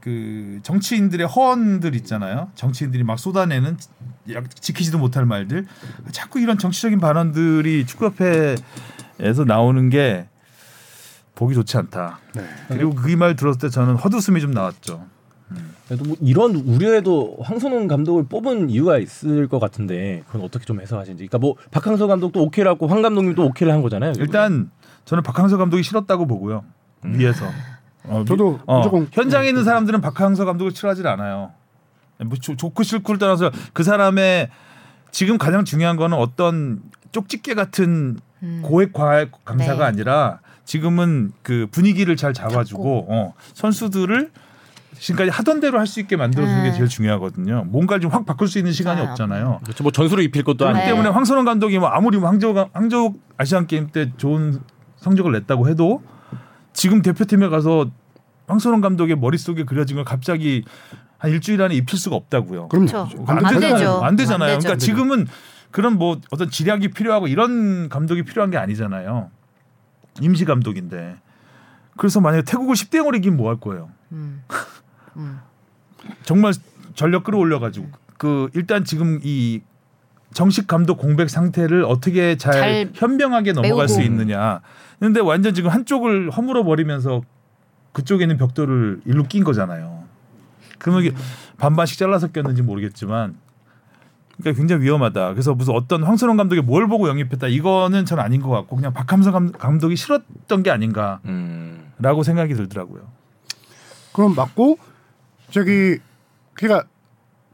Speaker 2: 그 정치인들의 허언들 있잖아요. 정치인들이 막 쏟아내는 약- 지키지도 못할 말들. 자꾸 이런 정치적인 발언들이 축구협회에서 나오는 게 보기 좋지 않다.
Speaker 4: 네.
Speaker 2: 그리고 그 말 들었을 때 저는 헛웃음이 좀 나왔죠.
Speaker 3: 그래도 뭐 이런 우려에도 황선홍 감독을 뽑은 이유가 있을 것 같은데 그건 어떻게 좀 해석하시는지. 그러니까 뭐 박항서 감독도 오케이를 하고 황 감독님도 오케이를 한 거잖아요.
Speaker 2: 일단 저는 박항서 감독이 싫었다고 보고요. 위에서. 어,
Speaker 4: 저도
Speaker 2: 위- 어,
Speaker 4: 무조건-
Speaker 2: 현장에 있는 사람들은 박항서 감독을 싫어하지 않아요. 뭐 좋- 좋고 싫고를 떠나서 그 사람의 지금 가장 중요한 거는 어떤 쪽집게 같은
Speaker 1: 음.
Speaker 2: 고액 과액 강사가
Speaker 1: 네.
Speaker 2: 아니라 지금은 그 분위기를 잘 잡아주고 어, 선수들을 지금까지 하던 대로 할 수 있게 만들어주는 게
Speaker 1: 음.
Speaker 2: 제일 중요하거든요. 뭔가를 좀확 바꿀 수 있는 시간이
Speaker 1: 아,
Speaker 2: 없잖아요.
Speaker 3: 그렇죠. 뭐 전술을 입힐 것도
Speaker 1: 네.
Speaker 3: 아니고.
Speaker 2: 때문에 황선홍 감독이 뭐 아무리 뭐 가- 항저우 아시안 게임 때 좋은 성적을 냈다고 해도 지금 대표팀에 가서 황선홍 감독의 머릿속에 그려진 걸 갑자기 한 일주일 안에 입힐 수가 없다고요.
Speaker 4: 그럼요.
Speaker 1: 그렇죠.
Speaker 2: 안,
Speaker 1: 안
Speaker 2: 되잖아요.
Speaker 1: 되죠.
Speaker 2: 안 되잖아요.
Speaker 1: 안 되죠.
Speaker 2: 그러니까 지금은 그런 뭐 어떤 지략이 필요하고 이런 감독이 필요한 게 아니잖아요. 임시 감독인데. 그래서 만약에 태국을 10대 0으로 이기면 뭐 할 거예요?
Speaker 1: 음. (laughs) 음.
Speaker 2: 정말 전력 끌어올려 가지고 그 일단 지금 이 정식 감독 공백 상태를 어떻게 잘,
Speaker 1: 잘
Speaker 2: 현명하게 넘어갈
Speaker 1: 메우고.
Speaker 2: 수 있느냐. 근데 완전 지금 한쪽을 허물어 버리면서 그쪽에 있는 벽돌을 일로 낀 거잖아요. 그러면 이게 반반씩 잘라서 꼈는지 모르겠지만 그러니까 굉장히 위험하다. 그래서 무슨 어떤 황선홍 감독이 뭘 보고 영입했다 이거는 전 아닌 것 같고 그냥 박함서 감- 감독이 싫었던 게 아닌가라고
Speaker 3: 음.
Speaker 2: 생각이 들더라고요.
Speaker 4: 그럼 맞고 저기 그러니까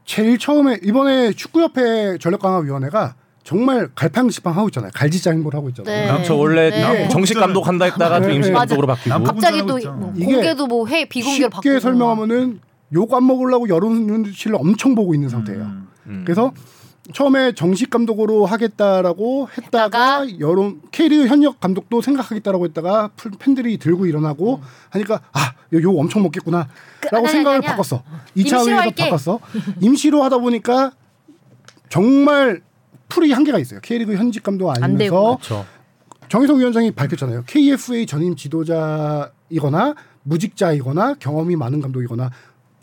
Speaker 4: 제일 처음에 이번에 축구협회 전력강화위원회가 정말 갈팡질팡 하고 있잖아요. 갈지장볼 하고 있잖아요.
Speaker 1: 네.
Speaker 3: 그렇죠. 원래
Speaker 1: 네.
Speaker 3: 정식 감독 한다 했다가 또
Speaker 4: 네.
Speaker 3: 임시
Speaker 4: 맞아.
Speaker 3: 감독으로 바뀌고.
Speaker 2: 남-
Speaker 1: 갑자기 또 뭐 공개도 뭐회 비공개로 바꾸고
Speaker 4: 쉽게 설명하면은 욕 안 먹으려고 여론 눈치를 엄청 보고 있는 상태예요.
Speaker 2: 음.
Speaker 3: 음.
Speaker 4: 그래서 처음에 정식 감독으로 하겠다라고 했다가
Speaker 1: 했다가
Speaker 4: 여론 K리그 현역 감독도 생각하겠다라고 했다가 풀- 팬들이 들고 일어나고 하니까 아욕 엄청 먹겠구나라고
Speaker 1: 아니,
Speaker 4: 생각을
Speaker 1: 아니.
Speaker 4: 바꿨어.
Speaker 1: 임시로
Speaker 4: 2차원에서
Speaker 1: 할게.
Speaker 4: 바꿨어. 임시로 하다 보니까 정말 풀이 한계가 있어요. K리그 현직 감독
Speaker 1: 안
Speaker 4: 아니면서.
Speaker 3: 그렇죠.
Speaker 4: 정희석 위원장이 밝혔잖아요. KFA 전임 지도자이거나 무직자이거나 경험이 많은 감독이거나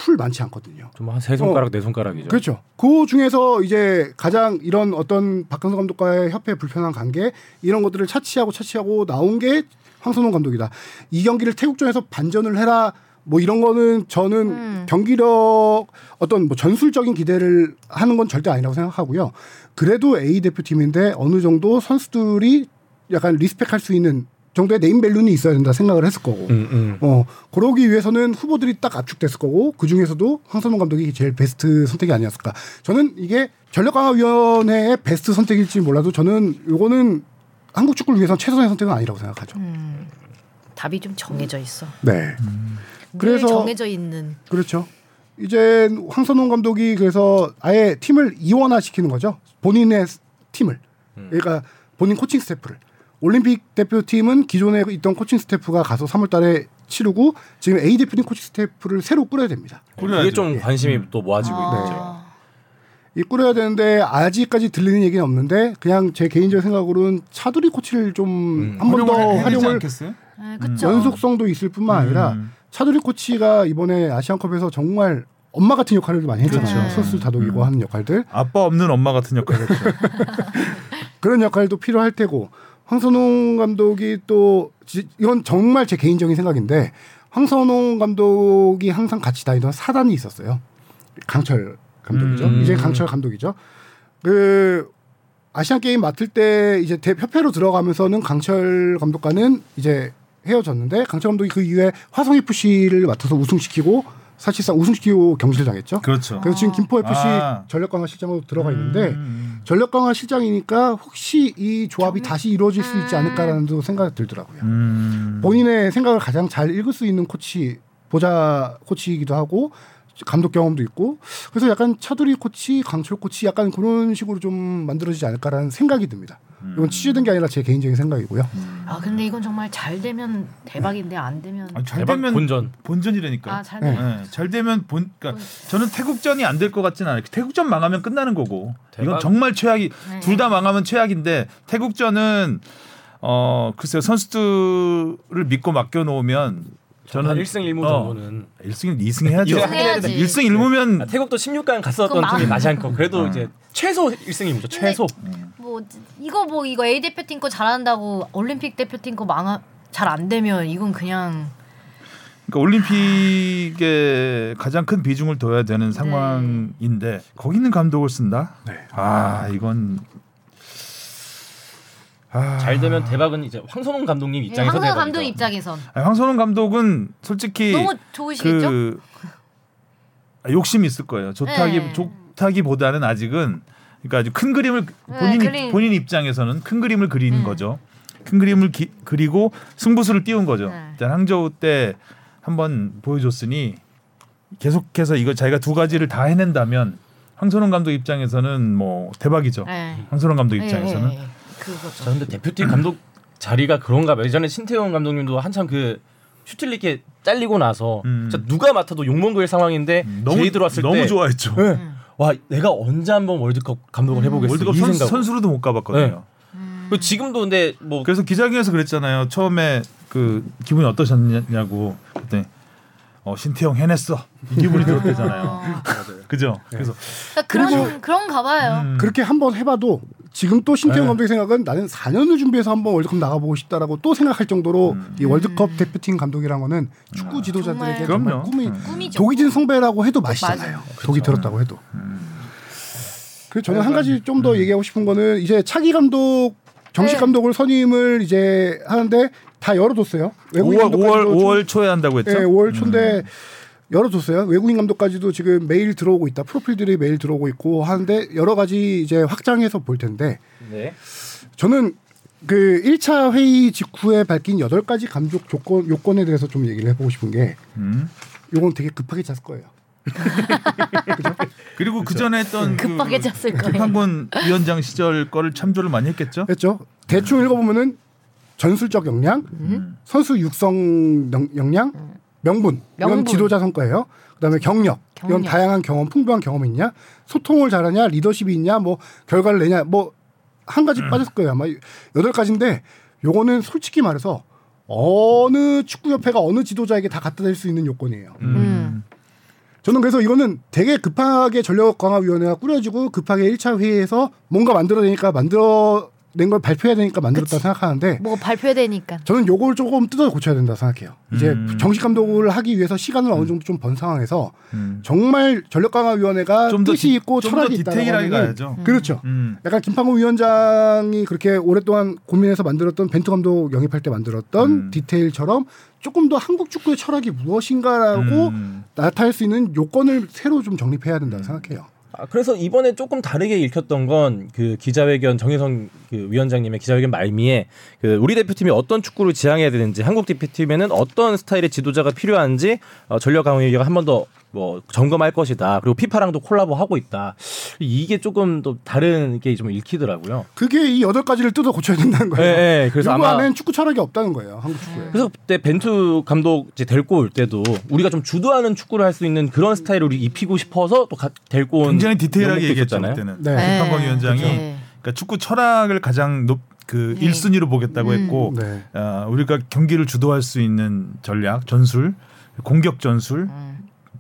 Speaker 4: 풀 많지 않거든요.
Speaker 3: 좀 한 세 손가락 네 손가락이죠.
Speaker 4: 그렇죠. 그 중에서 이제 가장 이런 어떤 박항서 감독과의 협회 불편한 관계 이런 것들을 차치하고 차치하고 나온 게 황선홍 감독이다. 이 경기를 태국전에서 반전을 해라. 뭐 이런 거는 저는
Speaker 1: 음.
Speaker 4: 경기력 어떤 뭐 전술적인 기대를 하는 건 절대 아니라고 생각하고요. 그래도 A 대표팀인데 어느 정도 선수들이 약간 respect할 수 있는 정도의 네임 밸류는 있어야 된다 생각을 했을 거고.
Speaker 3: 음, 음.
Speaker 4: 어 그러기 위해서는 후보들이 딱 압축됐을 거고 그 중에서도 황선홍 감독이 제일 베스트 선택이 아니었을까. 저는 이게 전력강화위원회의 베스트 선택일지 몰라도 저는 요거는 한국 축구를 위해서 최선의 선택은 아니라고 생각하죠.
Speaker 1: 음. 답이 좀 정해져 있어.
Speaker 4: 네,
Speaker 1: 그래서
Speaker 4: 그래서-
Speaker 1: 정해져 있는
Speaker 4: 그렇죠. 이제 황선홍 감독이 그래서 아예 팀을 이원화시키는 거죠. 본인의 팀을. 그러니까 본인 코칭 스태프를. 올림픽 대표팀은 기존에 있던 코칭 스태프가 가서 3월 달에 치르고 지금 A 대표팀 코칭 스태프를 새로 꾸려야 됩니다.
Speaker 3: 그게 좀 관심이 또 모아지고 있죠.
Speaker 1: 아.
Speaker 4: 이 꾸려야 되는데 아직까지 들리는 얘기는 없는데 그냥 제 개인적 생각으로는 차두리 코치를 좀
Speaker 3: 음.
Speaker 4: 한번더
Speaker 2: 활용을?
Speaker 1: 아, 그쵸.
Speaker 4: 연속성도 있을 뿐만 아니라
Speaker 2: 음.
Speaker 4: 차두리 코치가 이번에 아시안컵에서 정말 엄마 같은 역할을 많이 했잖아요.
Speaker 1: 그렇죠.
Speaker 4: 선수 다독이고
Speaker 2: 음.
Speaker 4: 하는 역할들
Speaker 2: 아빠 없는 엄마 같은 역할이었죠. (laughs)
Speaker 4: 그런 역할도 필요할 테고 황선홍 감독이 또 지- 이건 정말 제 개인적인 생각인데 황선홍 감독이 항상 같이 다니던 사단이 있었어요. 강철 감독이죠.
Speaker 3: 음.
Speaker 4: 이제 강철 감독이죠. 그 아시안 게임 맡을 때 이제 대- 협회로 들어가면서는 강철 감독과는 이제 헤어졌는데 강철 감독이 그 이후에 화성 FC를 맡아서 우승시키고 사실상 우승시키고 경질을 당했죠.
Speaker 2: 그렇죠.
Speaker 4: 그래서 지금 김포 FC
Speaker 2: 아.
Speaker 4: 전력 강화 실장으로 들어가 있는데
Speaker 2: 음.
Speaker 4: 전력 강화 실장이니까 혹시 이 조합이 다시 이루어질 수 있지 않을까라는 도 생각이 들더라고요.
Speaker 2: 음.
Speaker 4: 본인의 생각을 가장 잘 읽을 수 있는 코치 보자 코치이기도 하고 감독 경험도 있고 그래서 약간 차두리 코치, 강철 코치 약간 그런 식으로 좀 만들어지지 않을까라는 생각이 듭니다. 이건 취재된 게 아니라 제 개인적인 생각이고요.
Speaker 1: 아 근데 이건 정말 잘 되면 대박인데 안 되면
Speaker 2: 아, 잘
Speaker 3: 대박
Speaker 2: 되면
Speaker 3: 본전.
Speaker 2: 본전이라니까.
Speaker 1: 아잘
Speaker 4: 네.
Speaker 1: 되면
Speaker 2: 예, 잘 되면 본 그러니까 저는 태국전이 안 될 것 같지는 않아요. 태국전 망하면 끝나는 거고. 이건
Speaker 3: 대박.
Speaker 2: 정말 최악이
Speaker 1: 네.
Speaker 2: 둘 다 망하면 최악인데 태국전은 어 글쎄요 선수들을 믿고 맡겨 놓으면
Speaker 3: 저는
Speaker 2: 저는
Speaker 3: 1승 1무
Speaker 2: 어,
Speaker 3: 정도는
Speaker 2: 1승 2승 해야죠.
Speaker 3: 이승
Speaker 1: 해야지.
Speaker 2: 1승 1무면
Speaker 3: 아, 태국도 16강 갔었던
Speaker 1: 그럼
Speaker 3: 팀이
Speaker 1: 마-
Speaker 3: 아시안컵 그래도
Speaker 2: 어.
Speaker 3: 이제 최소 1승 1무죠 최소
Speaker 1: 뭐 이거 뭐 이거 A 대표팀 거 잘한다고 올림픽 대표팀 거 망하 잘안 되면 이건 그냥
Speaker 2: 그러니까 올림픽에 가장 큰 비중을 둬야 되는 상황인데 거기 있는 감독을 쓴다?
Speaker 4: 네.
Speaker 2: 아 이건 아,
Speaker 3: 잘 되면 대박은 이제 황선홍 감독님 입장에서
Speaker 1: 황선
Speaker 3: 대박이죠.
Speaker 1: 감독 입장에선
Speaker 2: 아니, 황선홍 감독은 솔직히
Speaker 1: 너무 좋으시겠죠?
Speaker 2: 그 아, 욕심이 있을 거예요. 좋다기
Speaker 1: 네.
Speaker 2: 좋다기보다는 아직은 그러니까 아주 큰 그림을
Speaker 1: 네,
Speaker 2: 본인
Speaker 1: 그림.
Speaker 2: 본인 입장에서는 큰 그림을 그리는
Speaker 1: 음.
Speaker 2: 거죠. 큰 그림을 기, 그리고 승부수를 띄운 거죠.
Speaker 1: 네.
Speaker 2: 일단 항저우 때 한번 보여줬으니 계속해서 이거 자기가 두 가지를 다 해낸다면 황선홍 감독 입장에서는 뭐 대박이죠.
Speaker 1: 네.
Speaker 2: 황선홍 감독
Speaker 1: 예,
Speaker 2: 입장에서는.
Speaker 1: 그거죠.
Speaker 3: 저 근데 대표팀 감독 자리가 그런가 봐요. 예전에 신태용 감독님도 한참 그 슈틸리케 잘리고 나서
Speaker 2: 음.
Speaker 3: 진짜 누가 맡아도 욕먹을 상황인데
Speaker 2: 너무
Speaker 3: 제이 들어왔을
Speaker 2: 너무
Speaker 3: 때
Speaker 2: 좋아했죠.
Speaker 4: 네.
Speaker 1: 음.
Speaker 3: 와 내가 언제 한번 월드컵 감독을
Speaker 1: 음.
Speaker 3: 해보겠어
Speaker 2: 월드컵
Speaker 3: 이
Speaker 2: 선. 선수로도 못 가봤거든요.
Speaker 1: 음.
Speaker 3: 그 지금도 근데 뭐
Speaker 2: 그래서 기자회견에서 그랬잖아요. 처음에 그 기분이 어떠셨냐고 그때 어, 신태용 해냈어 이 기분이 들었대잖아요.
Speaker 1: 어.
Speaker 2: 그죠? 그래서
Speaker 1: 그러니까 그런 그런가 봐요.
Speaker 2: 음,
Speaker 4: 그렇게 한번 해봐도 지금 또 신태용
Speaker 2: 네.
Speaker 4: 감독의 생각은 나는 4년을 준비해서 한번 월드컵 나가보고 싶다라고 또 생각할 정도로
Speaker 2: 음.
Speaker 4: 이 월드컵 대표팀 감독이란 거는 축구 지도자들에게
Speaker 1: 정말.
Speaker 4: 정말. 꿈이
Speaker 2: 음.
Speaker 1: 꿈이죠.
Speaker 4: 독이 진 성배라고 해도 맛이잖아요.
Speaker 1: 맞아요.
Speaker 4: 독이 들었다고 해도. 그래서 저는 한 가지 좀
Speaker 2: 음.
Speaker 4: 더 얘기하고 싶은 거는 이제 차기 감독 정식
Speaker 1: 네.
Speaker 4: 감독을 선임을 이제 하는데 다 열어뒀어요. 외국인
Speaker 2: 5월 5월
Speaker 4: 감독까지도 좀-
Speaker 2: 5월 초에 한다고 했죠.
Speaker 4: 네, 5월 초인데 열어뒀어요. 외국인 감독까지도 지금 메일 들어오고 있다. 프로필들이 메일 들어오고 있고 하는데 여러 가지 이제 확장해서 볼 텐데
Speaker 3: 네.
Speaker 4: 저는 그 1차 회의 직후에 밝힌 8가지 감독 조건 요건에 대해서 좀 얘기를 해보고 싶은 게
Speaker 2: 음.
Speaker 4: 요건 되게 급하게 짰을 거예요. (laughs)
Speaker 2: 그리고 그 전에 했던
Speaker 1: 급하게
Speaker 2: 그
Speaker 1: 짰을 거예요.
Speaker 2: 김판곤 위원장 시절 거를 참조를 많이 했겠죠.
Speaker 4: 했죠. 대충 읽어보면은 전술적 역량,
Speaker 1: 음.
Speaker 4: 선수 육성 영- 역량, 명분 이건
Speaker 1: 명분.
Speaker 4: 지도자 성과예요. 그다음에 경력, 이건
Speaker 1: 경력.
Speaker 4: 다양한 경험, 풍부한 경험이 있냐, 소통을 잘하냐, 리더십이 있냐, 뭐 결과를 내냐, 뭐 한 가지 빠졌을 거예요. 아마 여덟 가지인데 요거는 솔직히 말해서 어느 축구 협회가 어느 지도자에게 다 갖다 댈 수 있는 요건이에요.
Speaker 1: 음.
Speaker 4: 저는 그래서 이거는 되게 급하게 전력 강화 위원회가 꾸려지고 급하게 1차 회의에서 뭔가 만들어내니까 만들어 낸 걸 발표해야 되니까 만들었다
Speaker 1: 그치.
Speaker 4: 생각하는데
Speaker 1: 뭐 발표해야 되니까.
Speaker 4: 저는 요걸 조금 뜯어 고쳐야 된다 생각해요. 이제
Speaker 2: 음.
Speaker 4: 정식 감독을 하기 위해서 시간을 어느 정도 좀 번 상황에서
Speaker 2: 음.
Speaker 4: 정말 전력 강화 위원회가
Speaker 2: 좀더
Speaker 4: 뜻이
Speaker 2: 디-
Speaker 4: 있고 철학이 있다는 거는
Speaker 2: 가야죠.
Speaker 4: 그렇죠.
Speaker 2: 음.
Speaker 4: 약간 김판곤 위원장이 그렇게 오랫동안 고민해서 만들었던 벤투 감독 영입할 때 만들었던
Speaker 2: 음.
Speaker 4: 디테일처럼 조금 더 한국 축구의 철학이 무엇인가라고
Speaker 2: 음.
Speaker 4: 나타낼 수 있는 요건을 새로 좀 정립해야 된다고
Speaker 2: 음.
Speaker 4: 생각해요.
Speaker 3: 아, 그래서 이번에 조금 다르게 읽혔던 건 그 기자회견 정혜성 그 위원장님의 기자회견 말미에 그 우리 대표팀이 어떤 축구를 지향해야 되는지 한국 대표팀에는 어떤 스타일의 지도자가 필요한지 어, 전력 강화위가 한 번 더 뭐 점검할 것이다. 그리고 피파랑도 콜라보 하고 있다. 이게 조금 또 다른 게 좀 읽히더라고요.
Speaker 4: 그게 이 여덟 가지를 뜯어 고쳐야 된다는
Speaker 3: 예,
Speaker 4: 거예요.
Speaker 3: 예. 그래서 아마
Speaker 4: 안에는 축구 철학이 없다는 거예요. 한국 축구에.
Speaker 3: 그래서 그때 벤투 감독 이제 데리고 올 때도 우리가 좀 주도하는 축구를 할 수 있는 그런 스타일을 입히고 싶어서 또 가, 데리고 온
Speaker 2: 굉장히 디테일하게
Speaker 3: 있었잖아요.
Speaker 2: 그때는.
Speaker 4: 네.
Speaker 2: 김판곤 위원장이
Speaker 1: 네.
Speaker 2: 그러니까 축구 철학을 가장 높 그
Speaker 1: 네.
Speaker 2: 1순위로 보겠다고
Speaker 1: 음.
Speaker 2: 했고
Speaker 4: 네.
Speaker 2: 어, 우리가 경기를 주도할 수 있는 전략, 전술, 공격 전술,
Speaker 1: 음.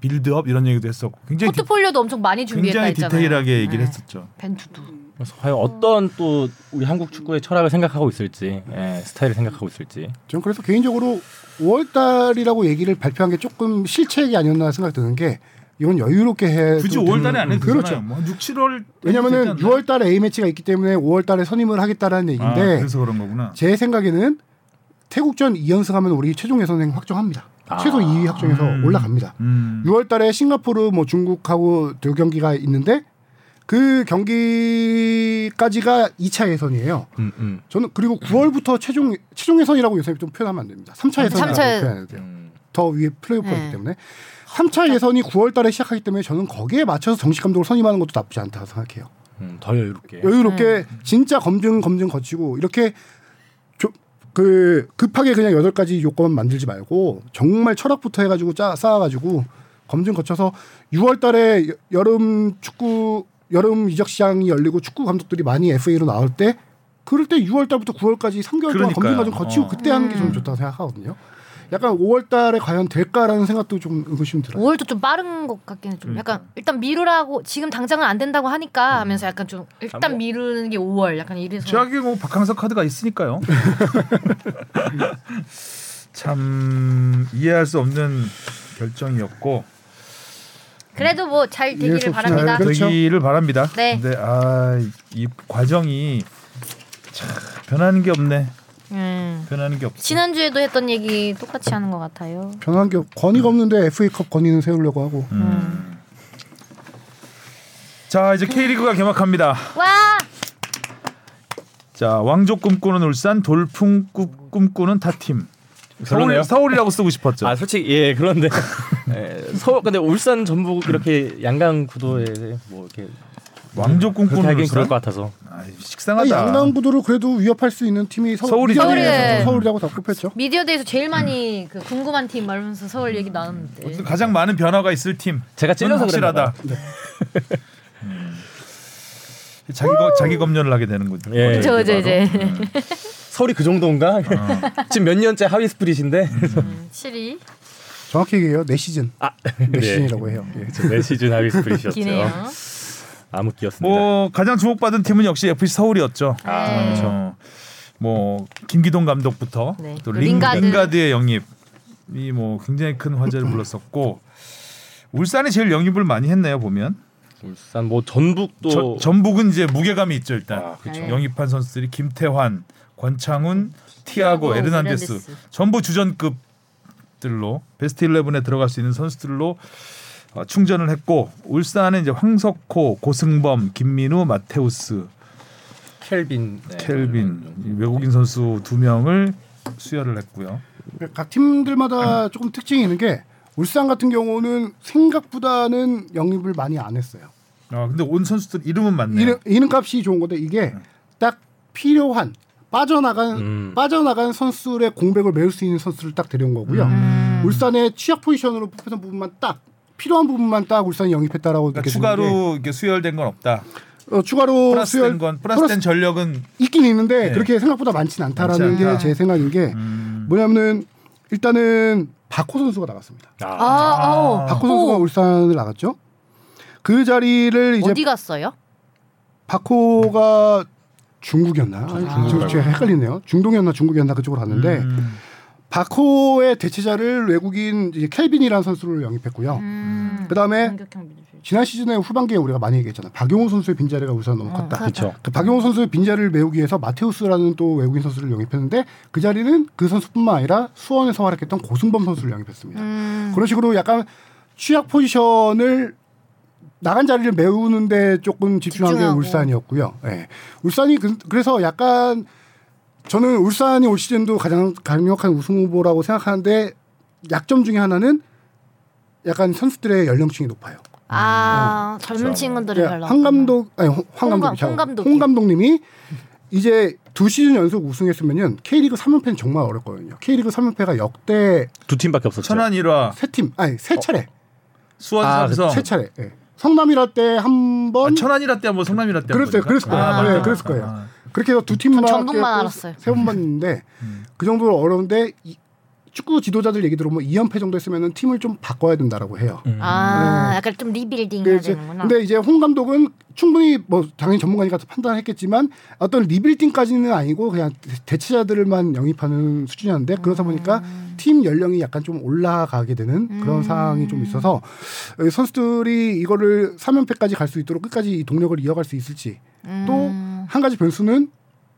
Speaker 2: 빌드업 이런 얘기도 했었고 굉장히 디,
Speaker 1: 포트폴리오도 엄청 많이 준비했다
Speaker 2: 굉장히
Speaker 1: 했잖아요.
Speaker 2: 디테일하게 얘기를
Speaker 1: 네.
Speaker 2: 했었죠.
Speaker 1: 벤투도.
Speaker 3: 그래서 과연 어떤 또 우리 한국 축구의 철학을 생각하고 있을지 예, 스타일을 생각하고 있을지
Speaker 4: 저는 그래서 개인적으로 5월달이라고 얘기를 발표한 게 조금 실책이 아니었나 생각 드는 게 이건 여유롭게 해.
Speaker 2: 굳이 5월달에 안 해도
Speaker 4: 그렇죠.
Speaker 2: 뭐 6, 7월
Speaker 4: 왜냐면은 6월달에 A 매치가 있기 때문에 5월달에 선임을 하겠다라는
Speaker 2: 아,
Speaker 4: 얘기인데
Speaker 2: 그래서 그런 거구나.
Speaker 4: 제 생각에는 태국전 2연승하면 우리 최종 예선행 확정합니다.
Speaker 3: 아.
Speaker 4: 최소 2위 확정해서
Speaker 2: 음.
Speaker 4: 올라갑니다.
Speaker 2: 음.
Speaker 4: 6월 달에 싱가포르 뭐 중국하고 두 경기가 있는데 그 경기까지가 2차 예선이에요.
Speaker 3: 음, 음.
Speaker 4: 저는 그리고 9월부터 최종 최종 예선이라고 요새 좀 표현하면 안 됩니다. 3차 예선이라고
Speaker 1: 삼차-
Speaker 4: 표현해야 돼요.
Speaker 3: 음.
Speaker 4: 더 위에 플레이오프이기
Speaker 1: 네.
Speaker 4: 때문에 3차 예선이 9월 달에 시작하기 때문에 저는 거기에 맞춰서 정식 감독을 선임하는 것도 나쁘지 않다고 생각해요.
Speaker 3: 음, 더 여유롭게.
Speaker 4: 여유롭게 진짜 검증 검증 거치고 이렇게 조, 그 급하게 그냥 여덟 가지 요건 만들지 말고 정말 철학부터 해가지고 짜 쌓아가지고 검증 거쳐서 6월달에 여름 축구 여름 이적 시장이 열리고 축구 감독들이 많이 FA로 나올 때 그럴 때 6월달부터 9월까지 3개월 동안. 검증 과정 거치고
Speaker 2: 어.
Speaker 4: 그때 하는 게좀
Speaker 1: 음.
Speaker 4: 좋다고 생각하거든요. 약간 5월달에 과연 될까라는 생각도 좀 의구심 들어요.
Speaker 1: 5월도 좀 빠른 것 같기는 좀 약간 일단 미루라고 지금 당장은 안 된다고 하니까 하면서 약간 좀 일단
Speaker 3: 아, 뭐.
Speaker 1: 미루는 게 5월 약간 이래서
Speaker 2: 최악의 뭐 박항서 카드가 있으니까요. (laughs) 참 이해할 수 없는 결정이었고
Speaker 1: 그래도 뭐 잘 되기를 바랍니다.
Speaker 4: 그렇죠.
Speaker 2: 되기를 바랍니다.
Speaker 1: 네.
Speaker 2: 근데 아 이 과정이 참 변하는 게 없네.
Speaker 1: 음.
Speaker 2: 변하는 게 없어.
Speaker 1: 지난주에도 했던 얘기 똑같이 하는 것 같아요.
Speaker 4: 변한 게 권위가 없는데 FA컵 권위는 세우려고 하고
Speaker 2: 음. 자 이제 K리그가 개막합니다.
Speaker 1: 와!
Speaker 2: 자 왕족 꿈꾸는 울산, 돌풍 꾸- 꿈꾸는 타팀. 서울, 서울이라고 쓰고 싶었죠.
Speaker 3: 아 솔직히 예 그런데 (laughs) 예, 서울 근데 울산 전북 이렇게 양강 구도에 뭐 이렇게
Speaker 2: 왕족 꿈꾸는
Speaker 3: 하긴. 그럴 것 같아서
Speaker 4: 아니,
Speaker 2: 식상하다.
Speaker 4: 양강 구도를 그래도 위협할 수 있는 팀이 서,
Speaker 2: 서울이죠.
Speaker 1: 서울이에요.
Speaker 4: 서울이라고 다 꼽혔죠.
Speaker 1: 미디어데이에서 제일 많이 그 궁금한 팀 말하면서 서울 얘기 나눴는데.
Speaker 2: 가장 많은 변화가 있을 팀.
Speaker 3: 제가 찔려서
Speaker 2: 확실하다. 음. 자기 거, 자기 검열을 하게 되는 거죠.
Speaker 3: 예.
Speaker 1: 그죠 그죠 이제 (laughs)
Speaker 3: 서울이 그 정도인가? (laughs) 지금 몇 년째 하위 split인데
Speaker 1: 음, 7위
Speaker 4: 정확히 얘기해요. 네 시즌.
Speaker 3: 아,
Speaker 4: 네 시즌이라고 해요. 예.
Speaker 3: 매 시즌 하위 split이었죠.
Speaker 1: 기네요.
Speaker 3: 암흑기였습니다.
Speaker 2: 뭐 가장 주목받은 팀은 역시 FC 서울이었죠.
Speaker 1: 네.
Speaker 2: 그렇죠. 뭐 김기동 감독부터
Speaker 1: 네. 또또
Speaker 2: 링,
Speaker 1: 링가드.
Speaker 2: 링가드의 영입 이 뭐 굉장히 큰 화제를 불렀었고 울산이 제일 영입을 많이 했네요 보면
Speaker 3: 울산 뭐 전북도
Speaker 2: 저- 전북은 이제 무게감이 있죠 일단
Speaker 3: 아, 그렇죠.
Speaker 1: 네.
Speaker 2: 영입한 선수들이 김태환, 권창훈, 티아고, 에르난데스. 전부 주전급들로 베스트 11에 들어갈 수 있는 선수들로 어, 충전을 했고 울산은 이제 황석호, 고승범, 김민우, 마테우스,
Speaker 3: 켈빈 네.
Speaker 2: 켈빈 이 외국인 선수 두 명을 수혈을 했고요.
Speaker 4: 각 팀들마다 조금 특징이 있는 게 울산 같은 경우는 생각보다는 영입을 많이 안 했어요.
Speaker 2: 아 근데 온 선수들 이름은 맞네요.
Speaker 4: 이름, 이름 값이 좋은 건데 이게 딱 필요한 빠져나간
Speaker 3: 음.
Speaker 4: 빠져나간 선수의 공백을 메울 수 있는 선수를 딱 데려온 거고요.
Speaker 1: 음.
Speaker 4: 울산의 취약 포지션으로 뽑혔던 부분만 딱 필요한 부분만 딱 울산이 영입했다라고
Speaker 2: 그러니까 추가로 이게 수혈된 건 없다.
Speaker 4: 어, 추가로
Speaker 2: 플러스된
Speaker 4: 수혈-
Speaker 2: 건 플러스된 전력은
Speaker 4: 있긴 있는데
Speaker 2: 네.
Speaker 4: 그렇게 생각보다 많지는 않다라는
Speaker 2: 많지 않다.
Speaker 4: 게제 생각인 게
Speaker 2: 음,
Speaker 4: 뭐냐면은 일단은 박호 선수가 나갔습니다.
Speaker 1: 아,
Speaker 3: 아,
Speaker 1: 아우.
Speaker 4: 박호 선수가
Speaker 1: 오.
Speaker 4: 울산을 나갔죠. 그 자리를 이제
Speaker 1: 어디 갔어요?
Speaker 4: 박호가 중국이었나? 아니,
Speaker 1: 중국이라고.
Speaker 4: 중- 제가 헷갈리네요. 중동이었나 중국이었나 그쪽으로 갔는데
Speaker 2: 음,
Speaker 4: 박호의 대체자를 외국인 이제 켈빈이라는 선수를 영입했고요.
Speaker 1: 음.
Speaker 4: 그다음에. 지난 시즌에 후반기에 우리가 많이 얘기했잖아. 박용호 선수의 빈자리가 울산 너무
Speaker 1: 어,
Speaker 4: 컸다.
Speaker 1: 컸다.
Speaker 3: 그렇죠.
Speaker 4: 그 박용호 선수의 빈자리를 메우기 위해서 마테우스라는 또 외국인 선수를 영입했는데 그 자리는 그 선수뿐만 아니라 수원에서 활약했던 고승범 선수를 영입했습니다.
Speaker 1: 음.
Speaker 4: 그런 식으로 약간 취약 포지션을 나간 자리를 메우는데 조금 집중한 게
Speaker 1: 집중하고.
Speaker 4: 울산이었고요. 예. 울산이 그, 래서 약간 저는 울산이 올 시즌도 가장 강력한 우승 후보라고 생각하는데 약점 중에 하나는 약간 선수들의 연령층이 높아요.
Speaker 1: 아 젊은 친구들이
Speaker 4: 예,
Speaker 1: 별로
Speaker 4: 황 감독 아니 홍,
Speaker 1: 황홍
Speaker 4: 감독이
Speaker 1: 감- 홍 감독이.
Speaker 4: 홍 감독님이 이제 두 시즌 연속 우승했으면은 K리그 3연패는 정말 어렵거든요. K리그 3연패가 역대
Speaker 3: 두 팀밖에 없었죠.
Speaker 2: 천안 일화,
Speaker 4: 세 팀, 아니 세 차례,
Speaker 2: 수원
Speaker 3: 아,
Speaker 2: 삼성.
Speaker 4: 세 차례. 예. 성남 일화 때 한 번,
Speaker 2: 아, 천안 일화 때 한 번 성남 일화 때
Speaker 4: 그랬어요,
Speaker 2: 한번
Speaker 4: 그랬을 거예요.
Speaker 2: 아,
Speaker 4: 아. 네, 그랬을 거예요.
Speaker 2: 아,
Speaker 4: 그렇게 해서 두 팀만
Speaker 1: 전북만 알았어요.
Speaker 4: 세번 봤는데
Speaker 2: 음.
Speaker 4: 그 정도로 어려운데 이, 축구 지도자들 얘기 들어보면 2연패 정도 했으면 팀을 좀 바꿔야 된다라고 해요.
Speaker 3: 음.
Speaker 1: 아
Speaker 4: 네.
Speaker 1: 약간 좀 리빌딩
Speaker 4: 근데
Speaker 1: 해야
Speaker 4: 이제,
Speaker 1: 되는구나.
Speaker 4: 근데 이제 홍 감독은 충분히 뭐 당연히 전문가니까 판단했겠지만 어떤 리빌딩까지는 아니고 그냥 대체자들만 영입하는 수준이었는데 그러다 보니까
Speaker 1: 음.
Speaker 4: 팀 연령이 약간 좀 올라가게 되는 그런
Speaker 1: 음.
Speaker 4: 상황이 좀 있어서 어, 선수들이 이거를 3연패까지 갈 수 있도록 끝까지 이 동력을 이어갈 수 있을지
Speaker 1: 음.
Speaker 4: 또 한 가지 변수는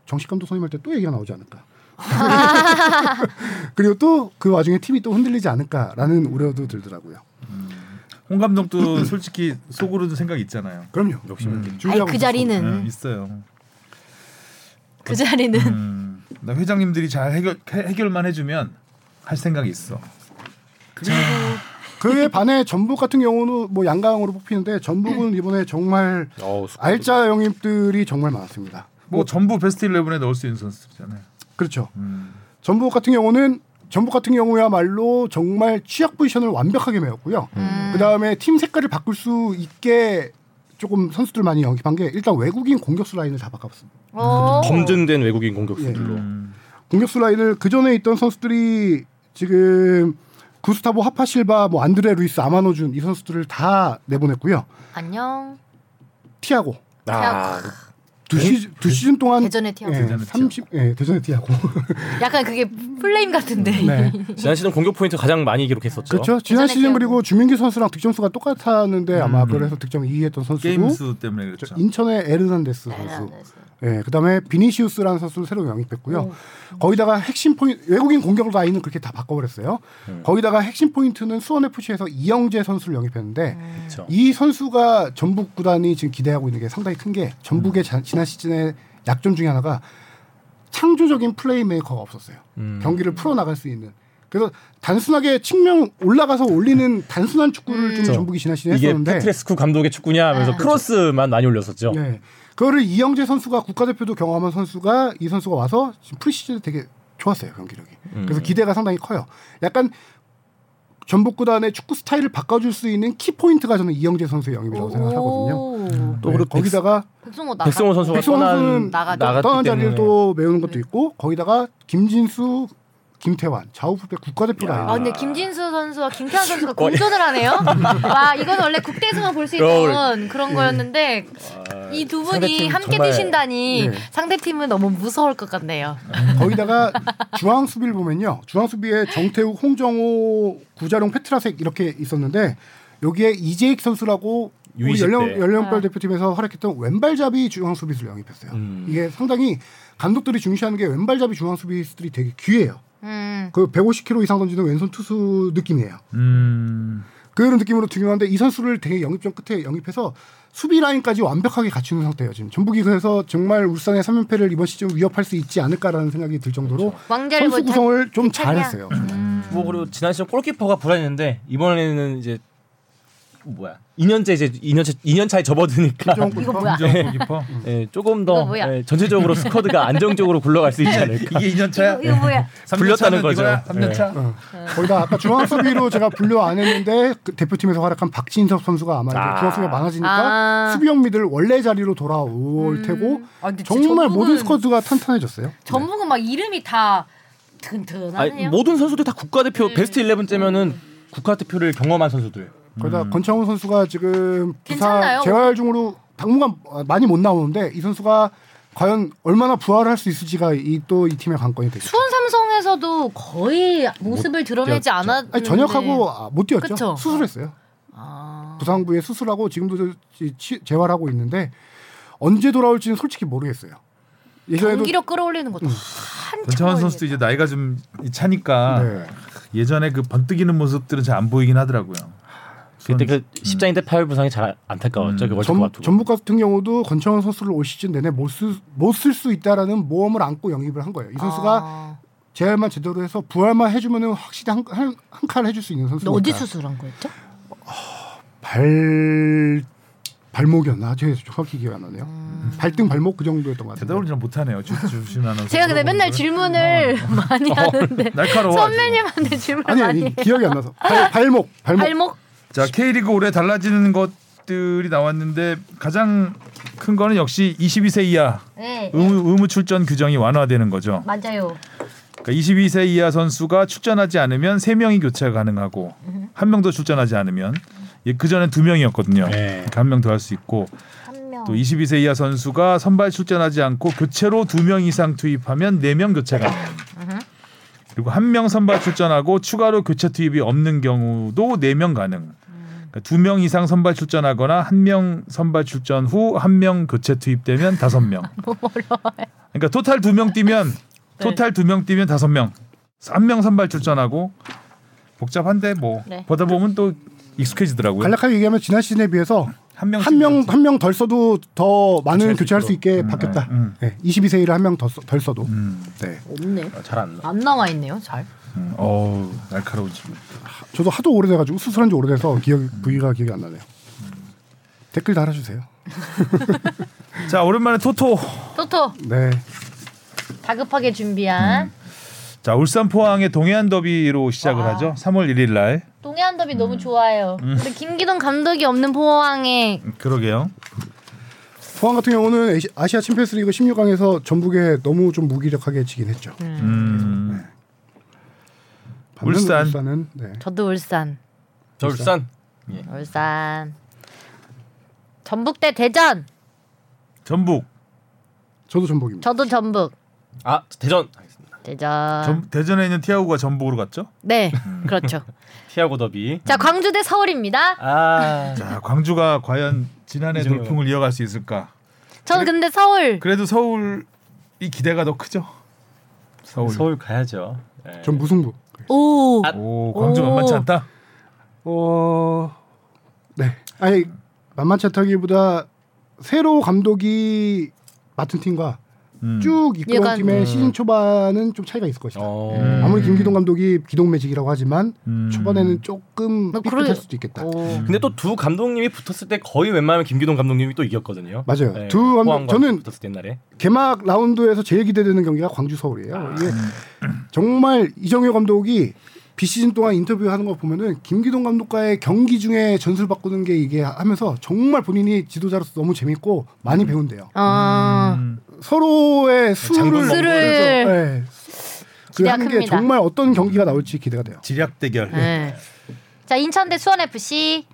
Speaker 4: 정식 감독 선임할 때 또 얘기가 나오지 않을까. (laughs) 그리고 또 그 와중에 팀이 또 흔들리지 않을까라는 우려도 들더라고요.
Speaker 2: 홍 감독도 (clears throat) 솔직히 속으로도 생각이 있잖아요.
Speaker 4: 그럼요.
Speaker 3: 욕심을
Speaker 2: 음.
Speaker 1: 아니,
Speaker 4: 준비하고
Speaker 1: 그. 자리는
Speaker 2: 네, 있어요.
Speaker 1: 그 자리는
Speaker 2: 음, 나 회장님들이 잘 해결 해- 해결만 해주면 할 생각이 있어.
Speaker 4: 그 에 반해 전북 같은 경우는 뭐 양강으로 뽑히는데 전북은 이번에 정말
Speaker 3: 어우.
Speaker 4: 알짜 영입들이 정말 많았습니다.
Speaker 2: 뭐 전부 베스트 11에 넣을 수 있는 선수잖아요.
Speaker 4: 그렇죠.
Speaker 2: 음.
Speaker 4: 전북 같은 경우는 전북 같은 경우야말로 정말 취약 포지션을 완벽하게 메웠고요.
Speaker 1: 음.
Speaker 4: 그 다음에 팀 색깔을 바꿀 수 있게 조금 선수들 많이 영입한 게 일단 외국인 공격수 라인을 다 바꿨습니다.
Speaker 1: 어.
Speaker 3: 검증된 외국인 공격수들로.
Speaker 2: 음.
Speaker 4: 공격수 라인을 그 전에 있던 선수들이 지금 구스타보 하파실바, 뭐 안드레 루이스, 아마노준 이 선수들을 다 내보냈고요.
Speaker 1: 안녕.
Speaker 4: 티아고
Speaker 3: 아,
Speaker 4: 두, 시, 두 시즌 동안
Speaker 1: 대전의 티아고.
Speaker 4: 예,
Speaker 2: 대전의
Speaker 4: 30, 예, 대전의 티아고. (laughs)
Speaker 1: 약간 그게 플레임 같은데.
Speaker 4: 네.
Speaker 3: 지난 시즌 공격 포인트 가장 많이 기록했었죠.
Speaker 4: 그렇죠. 지난 시즌
Speaker 1: 티아고.
Speaker 4: 그리고 주민규 선수랑 득점수가 똑같았는데 아마
Speaker 2: 음.
Speaker 4: 그래서 득점 2위 했던 선수고
Speaker 2: 게임 수 때문에 그렇죠.
Speaker 4: 인천의 에르난데스
Speaker 1: 네,
Speaker 4: 선수. 예, 그다음에 비니시우스라는 선수를 새로 영입했고요.
Speaker 1: 오.
Speaker 4: 거기다가 핵심 포인트 외국인 공격 라인은 그렇게 다 바꿔버렸어요.
Speaker 3: 음.
Speaker 4: 거기다가 핵심 포인트는 수원 FC에서 이영재 선수를 영입했는데
Speaker 3: 그렇죠.
Speaker 4: 이 선수가 전북 구단이 지금 기대하고 있는 게 상당히 큰 게 전북의 자- 지난 시즌의 약점 중에 하나가 창조적인 플레이메이커가 없었어요.
Speaker 3: 음.
Speaker 4: 경기를 풀어 나갈 수 있는. 그래서 단순하게 측면 올라가서 올리는 단순한 축구를 좀
Speaker 3: 그렇죠.
Speaker 4: 전북이 지난
Speaker 3: 이게
Speaker 4: 했었는데
Speaker 3: 페트레스쿠 감독의 축구냐 하면서
Speaker 1: 네.
Speaker 3: 크로스만 많이 올렸었죠.
Speaker 4: 네. 그거를 이영재 선수가 국가대표도 경험한 선수가 이 선수가 와서 지금 preseason에 되게 좋았어요 경기력이.
Speaker 3: 음.
Speaker 4: 그래서 기대가 상당히 커요. 약간 전북 구단의 축구 스타일을 바꿔줄 수 있는 키 포인트가 저는 이영재 선수의 영입이라고 생각하거든요.
Speaker 3: 또
Speaker 4: 네,
Speaker 3: 그리고
Speaker 4: 거기다가
Speaker 1: 백승호 나가.
Speaker 3: 백승호 선수가 떠난
Speaker 4: 선수는
Speaker 1: 나가죠.
Speaker 3: 나갔기
Speaker 4: 떠난 자리를 또 메우는 것도 있고 거기다가 김진수, 김태환 좌우풀백 국가대표
Speaker 3: 야.
Speaker 4: 라인.
Speaker 1: 아 근데 김진수 선수와 김태환 (laughs) 선수가 공존을 하네요. 와 (laughs) 이건 원래 국대에서만 볼수
Speaker 3: 어,
Speaker 1: 있던 그런 거였는데 이 두 분이
Speaker 3: 상대팀
Speaker 1: 함께
Speaker 3: 정말-
Speaker 1: 뛰신다니
Speaker 4: 네.
Speaker 1: 상대 팀은 너무 무서울 것 같네요.
Speaker 4: 거기다가 중앙 수비를 보면요. 중앙 수비에 정태욱, 홍정호, 구자룡, 페트라색 이렇게 있었는데 여기에 이재익 선수라고 우리
Speaker 3: U20
Speaker 4: 연령
Speaker 3: 때.
Speaker 4: 연령별
Speaker 1: 아.
Speaker 4: 대표팀에서 활약했던 왼발잡이 중앙 수비수를 영입했어요.
Speaker 3: 음.
Speaker 4: 이게 상당히 감독들이 중시하는 게 왼발잡이 중앙 수비수들이 되게 귀해요.
Speaker 1: 음.
Speaker 4: 그 150km 이상 던지는 왼손 투수 느낌이에요.
Speaker 2: 음.
Speaker 4: 그런 느낌으로 중요한데 이 선수를 되게 영입전 끝에 영입해서 수비 라인까지 완벽하게 갖추는 상태예요. 지금 전북이 그래서 정말 울산의 3연패를 이번 시즌 위협할 수 있지 않을까라는 생각이 들 정도로
Speaker 1: 왕자를
Speaker 4: 선수
Speaker 1: 못
Speaker 4: 구성을 좀? 잘했어요.
Speaker 1: 음.
Speaker 3: 뭐 그리고 지난 시즌 골키퍼가 불안했는데 이번에는 이제 뭐야 2년째 이제 2년째 2년 차에 접어드니까
Speaker 1: 이거 뭐야?
Speaker 2: 김정 골키퍼.
Speaker 3: 예, 조금
Speaker 1: 이거
Speaker 3: 더
Speaker 1: 뭐야?
Speaker 3: 예, 전체적으로 스쿼드가 안정적으로 굴러갈 수 있지 않을까.
Speaker 2: 이게 2년 차야?
Speaker 1: 이거, 이거 뭐야? (laughs)
Speaker 3: 불렸다는 거죠.
Speaker 2: 3년 차?
Speaker 4: 어. 거기다 아까 중앙 수비로 제가 분류 안 했는데 그 대표팀에서 활약한 박진섭 선수가 아마
Speaker 3: 아.
Speaker 4: 중앙 수비가 많아지니까
Speaker 1: 아.
Speaker 4: 수비형 미들 원래 자리로 돌아올 테고
Speaker 1: 아,
Speaker 4: 정말
Speaker 1: 전북은-
Speaker 4: 모든 스쿼드가 탄탄해졌어요.
Speaker 1: 전북은 막 이름이 다 튼튼하네요.
Speaker 3: 아니, 모든 선수들 다 국가대표 베스트 11 째면은 국가대표를 경험한 선수들.
Speaker 4: 거기다 권창훈 선수가 지금 부사
Speaker 1: 괜찮나요?
Speaker 4: 재활 중으로 당분간 많이 못 나오는데 이 선수가 과연 얼마나 부활을 할 수 있을지가 이 또 이 팀의 관건이 되죠.
Speaker 1: 수원 삼성에서도 거의 모습을 드러내지. 않았는데
Speaker 4: 아니 전역하고 아, 못 뛰었죠.
Speaker 1: 그쵸?
Speaker 4: 수술했어요.
Speaker 1: 아.
Speaker 4: 부상부에 수술하고 지금도 치- 치- 재활하고 있는데 언제 돌아올지는 솔직히 모르겠어요. 예전에도
Speaker 1: 경기력 끌어올리는 것도 한참
Speaker 2: 권창원
Speaker 1: 걸리겠다.
Speaker 2: 선수도 이제 나이가 좀 차니까
Speaker 4: 네.
Speaker 2: 예전에 그 번뜩이는 모습들은 잘 안 보이긴 하더라고요.
Speaker 3: 그때 그 십자인대 파열 부상이 잘 안타까웠죠.
Speaker 2: 음.
Speaker 3: 그
Speaker 4: 전. 전북 같은 경우도 권창원 선수를 올 시즌 내내 못쓸 수 있다라는 모험을 안고 영입을 한 거예요. 이 선수가
Speaker 1: 아.
Speaker 4: 재활만 제대로 해서 부활만 해주면은 확실히 한한 칸 해줄 수 있는
Speaker 1: 너
Speaker 4: 선수니까.
Speaker 1: 어디 수술한 거였죠?
Speaker 4: 발 발목이었나? 제가 정확히 기억 안 나네요. 발등 발목 그 정도였던 것 같아요.
Speaker 2: 대답을 좀 못하네요. 주, 주신 아나운서.
Speaker 1: 제가 근데 맨날 질문을 많이 하는데
Speaker 2: 날카로워.
Speaker 1: 선배님한테 질문
Speaker 4: 아니
Speaker 1: 많이
Speaker 4: 아니
Speaker 1: 해요.
Speaker 4: 기억이 안 나서 발, 발목 발목
Speaker 1: 발목
Speaker 2: 자 K리그 올해 달라지는 것들이 나왔는데 가장 큰 거는 역시 22세 이하
Speaker 1: 네
Speaker 2: 의무, 의무 출전 규정이 완화되는 거죠.
Speaker 1: 맞아요.
Speaker 2: 그러니까 22세 이하 선수가 출전하지 않으면 3명이 교체가 가능하고 한 명도 출전하지 않으면 그 전엔 두 명이었거든요.
Speaker 3: 네.
Speaker 2: 한명 더 할 수 있고. 또 22세 이하 선수가 선발 출전하지 않고 교체로 두명 이상 투입하면 네명 교체가 가능. 그리고 한 명 선발 출전하고 추가로 교체 투입이 없는 경우도 네 명 가능. 그러니까 두명 이상 선발 출전하거나 한 명 선발 출전 후 한 명 교체 투입되면 다섯 명. (laughs) 그러니까 토탈 두 명 뛰면 토탈 두 명 뛰면 다섯 명. 한 명 선발 출전하고 복잡한데 뭐
Speaker 1: 네.
Speaker 2: 보다 보면 또 익숙해지더라고요.
Speaker 4: 간략하게 얘기하면 지난 시즌에 비해서
Speaker 2: 한 명.
Speaker 4: 한 명 한 명 덜 써도 더 많은
Speaker 3: 교체할 수.
Speaker 4: 있게
Speaker 2: 음,
Speaker 4: 바뀌었다.
Speaker 2: 음,
Speaker 4: 네, 22세기를 한명 덜 써도.
Speaker 2: 음.
Speaker 4: 네.
Speaker 1: 없네.
Speaker 3: 잘안 나.
Speaker 1: 안 나와 있네요. 잘.
Speaker 2: 음. 날카로우지.
Speaker 4: 저도 하도 오래돼가지고 수술한 지 오래돼서 기억 부위가 기억이 안 나네요. 댓글 달아주세요. (laughs)
Speaker 2: 자 오랜만에 토토.
Speaker 1: 토토
Speaker 4: 네.
Speaker 1: 다급하게 준비한
Speaker 2: 자 울산 포항의 동해안 더비로 시작을
Speaker 1: 와.
Speaker 2: 하죠. 3월 1일 날.
Speaker 1: 동해안 더비 너무 좋아요. 근데 김기동 감독이 없는 포항에
Speaker 2: 음, 그러게요.
Speaker 4: 포항 같은 경우는 아시- 아시아 챔피언스리그 16강에서 전북에 너무 좀 무기력하게 지긴 했죠.
Speaker 2: 음.
Speaker 4: 반면
Speaker 2: 울산.
Speaker 4: 울산 은 네.
Speaker 1: 저도 울산.
Speaker 3: 저 울산. 예.
Speaker 1: 울산. 전북 대 대전.
Speaker 2: 전북.
Speaker 4: 저도 전북입니다.
Speaker 1: 저도 전북.
Speaker 3: 아 대전
Speaker 1: 대전.
Speaker 2: 전, 대전에 있는 티아고가 전북으로 갔죠.
Speaker 1: 네, 그렇죠. (laughs)
Speaker 3: 티아고 더비.
Speaker 1: 자, 광주 대 서울입니다.
Speaker 3: 아.
Speaker 2: 자 광주가 과연 지난해. 돌풍을 이어갈 수 있을까?
Speaker 1: 저는 근데 서울.
Speaker 2: 그래도 서울이 기대가 더 크죠. 서울.
Speaker 3: 서울 가야죠. 예.
Speaker 4: 전 무승부.
Speaker 1: 오.
Speaker 3: 아,
Speaker 2: 오 광주
Speaker 1: 오.
Speaker 2: 만만치 않다.
Speaker 4: 어, 네. 아니 만만치 않다기보다 새로 감독이 맡은 팀과
Speaker 2: 음.
Speaker 4: 쭉 이끌어온
Speaker 1: 약간-
Speaker 4: 팀의
Speaker 3: 음.
Speaker 4: 시즌 초반은 좀 차이가 있을 것이다.
Speaker 3: 어.
Speaker 1: 음.
Speaker 4: 아무리 김기동 감독이 기동 매직이라고 하지만
Speaker 2: 음.
Speaker 4: 초반에는 조금
Speaker 1: 뭐
Speaker 4: 삐끗할
Speaker 1: 그래-
Speaker 4: 수도 있겠다.
Speaker 1: 오.
Speaker 3: 근데 또 두 감독님이 붙었을 때 거의 웬만하면 김기동 감독님이 또 이겼거든요.
Speaker 4: 맞아요.
Speaker 3: 네,
Speaker 4: 두 감독 저는
Speaker 3: 붙었을 때 옛날에.
Speaker 4: 개막 라운드에서 제일 기대되는 경기가 광주 서울이에요. 이게
Speaker 2: 음.
Speaker 4: 정말 이정효 감독이 비시즌 동안 인터뷰하는 거 보면은 김기동 감독과의 경기 중에 전술 바꾸는 게 이게 하면서 정말 본인이 지도자로서 너무 재밌고 많이 배운대요.
Speaker 1: 아.
Speaker 2: 음.
Speaker 4: 서로의 수를
Speaker 1: 수를
Speaker 4: 네. 그
Speaker 1: 기대가
Speaker 4: 하는 게
Speaker 1: 큽니다.
Speaker 4: 정말 어떤 경기가 나올지 기대가 돼요.
Speaker 2: 지략 대결.
Speaker 1: 네. 자, 인천 대 수원 FC.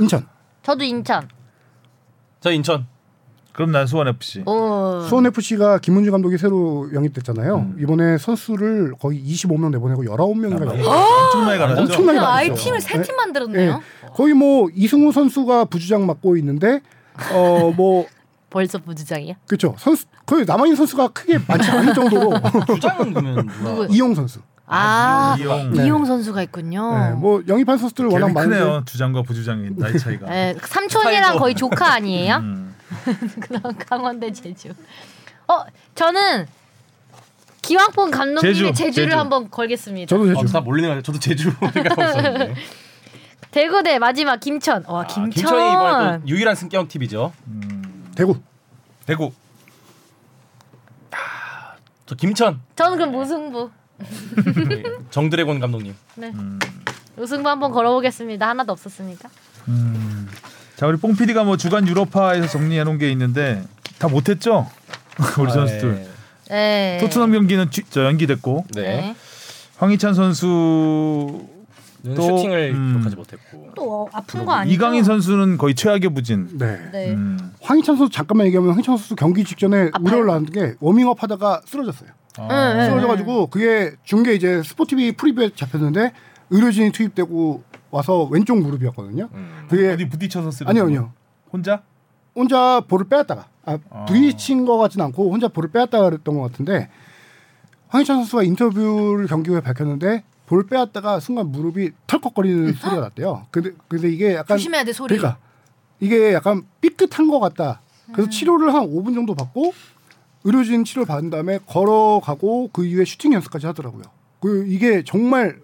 Speaker 4: 인천
Speaker 1: 저도 인천.
Speaker 3: 저 인천.
Speaker 2: 그럼 난 수원 FC.
Speaker 1: 오.
Speaker 4: 수원 FC가 김문주 감독이 새로 영입됐잖아요.
Speaker 2: 음.
Speaker 4: 이번에 선수를 거의 25명 내보내고 19명인가 영입.
Speaker 2: 엄청나게 가르쳐.
Speaker 4: 엄청나게
Speaker 1: 그냥 아예. 팀을 세
Speaker 4: 네.
Speaker 1: 팀 만들었네요.
Speaker 4: 예. 거의 뭐 이승우 선수가 부주장 맡고 있는데 어뭐
Speaker 1: 벌써 부주장이야?
Speaker 4: 그렇죠 선수 거의 남아있는 선수가 크게 많지 않을 정도로 (laughs)
Speaker 3: 주장은 그러면 누가?
Speaker 4: 이용 선수.
Speaker 1: 아,
Speaker 2: 이용.
Speaker 1: 이용 선수가 있군요.
Speaker 4: 네, 뭐 영입한 선수들 워낙 많은데
Speaker 2: 크네요. 주장과 부주장의 나이 차이가.
Speaker 1: 네, 삼촌이랑. 거의 조카 아니에요?
Speaker 2: 음. (laughs)
Speaker 1: 그럼 강원대 제주. 어, 저는 기왕폰 감독님의
Speaker 2: 제주,
Speaker 1: 제주, 를
Speaker 2: 제주.
Speaker 1: 한번 걸겠습니다.
Speaker 4: 저도 제주.
Speaker 3: 어, 다 몰리는 거 저도 제주 생각하고 있었는데.
Speaker 1: 대구 대 마지막 김천. 와,
Speaker 3: 아,
Speaker 1: 김천.
Speaker 3: 김천이 이번에 또 유일한 승격 팁이죠.
Speaker 4: 대구
Speaker 2: 대구.
Speaker 3: 저 김천
Speaker 1: 저는 그럼 무승부.
Speaker 3: 정드래곤 감독님.
Speaker 1: 네. 우승부 한번 걸어보겠습니다. 하나도 없었으니까.
Speaker 2: 음. 자 우리 뽕 PD가 뭐 주간 유로파에서 정리해 놓은 게 있는데 다 못했죠? (laughs) 우리 선수들.
Speaker 1: 네.
Speaker 2: 토트넘 경기는 쥐- 저 연기됐고
Speaker 3: 네.
Speaker 1: 네.
Speaker 2: 황희찬 선수
Speaker 3: 는
Speaker 2: 또,
Speaker 3: 슈팅을
Speaker 2: 음.
Speaker 3: 기록하지 못했고.
Speaker 1: 또 어, 아픈 거 아니죠?
Speaker 2: 이강인 선수는 거의 최악의 부진.
Speaker 4: 네.
Speaker 1: 네.
Speaker 2: 음.
Speaker 4: 황희찬 선수 잠깐만 얘기하면 황희찬 선수 경기 직전에
Speaker 1: 아파요?
Speaker 4: 우려를 나는 게 워밍업 하다가 쓰러졌어요.
Speaker 1: 응, 응.
Speaker 4: 쓰러져가지고 그게 중계 이제 SPOTV 프리뷰에 잡혔는데 의료진이 투입되고 와서 왼쪽 무릎이었거든요.
Speaker 3: 음.
Speaker 4: 그게
Speaker 2: 어디 부딪혀서 쓰러.
Speaker 4: 아니요 아니요
Speaker 2: 혼자?
Speaker 4: 혼자 볼을 빼앗다가 아,
Speaker 2: 아.
Speaker 4: 부딪힌 것 같진 않고 혼자 볼을 빼앗다가 그랬던 것 같은데 황희찬 선수가 인터뷰를 경기 후에 밝혔는데 볼 빼앗다가 순간 무릎이 털컥거리는 소리가 났대요. 근데 근데 이게 약간
Speaker 1: 조심해야 돼 소리.
Speaker 4: 그러니까 이게 약간 삐끗한 것 같다. 그래서 치료를 한 5분 정도 받고 의료진 치료 받은 다음에 걸어가고 그 이후에 슈팅 연습까지 하더라고요. 그 이게 정말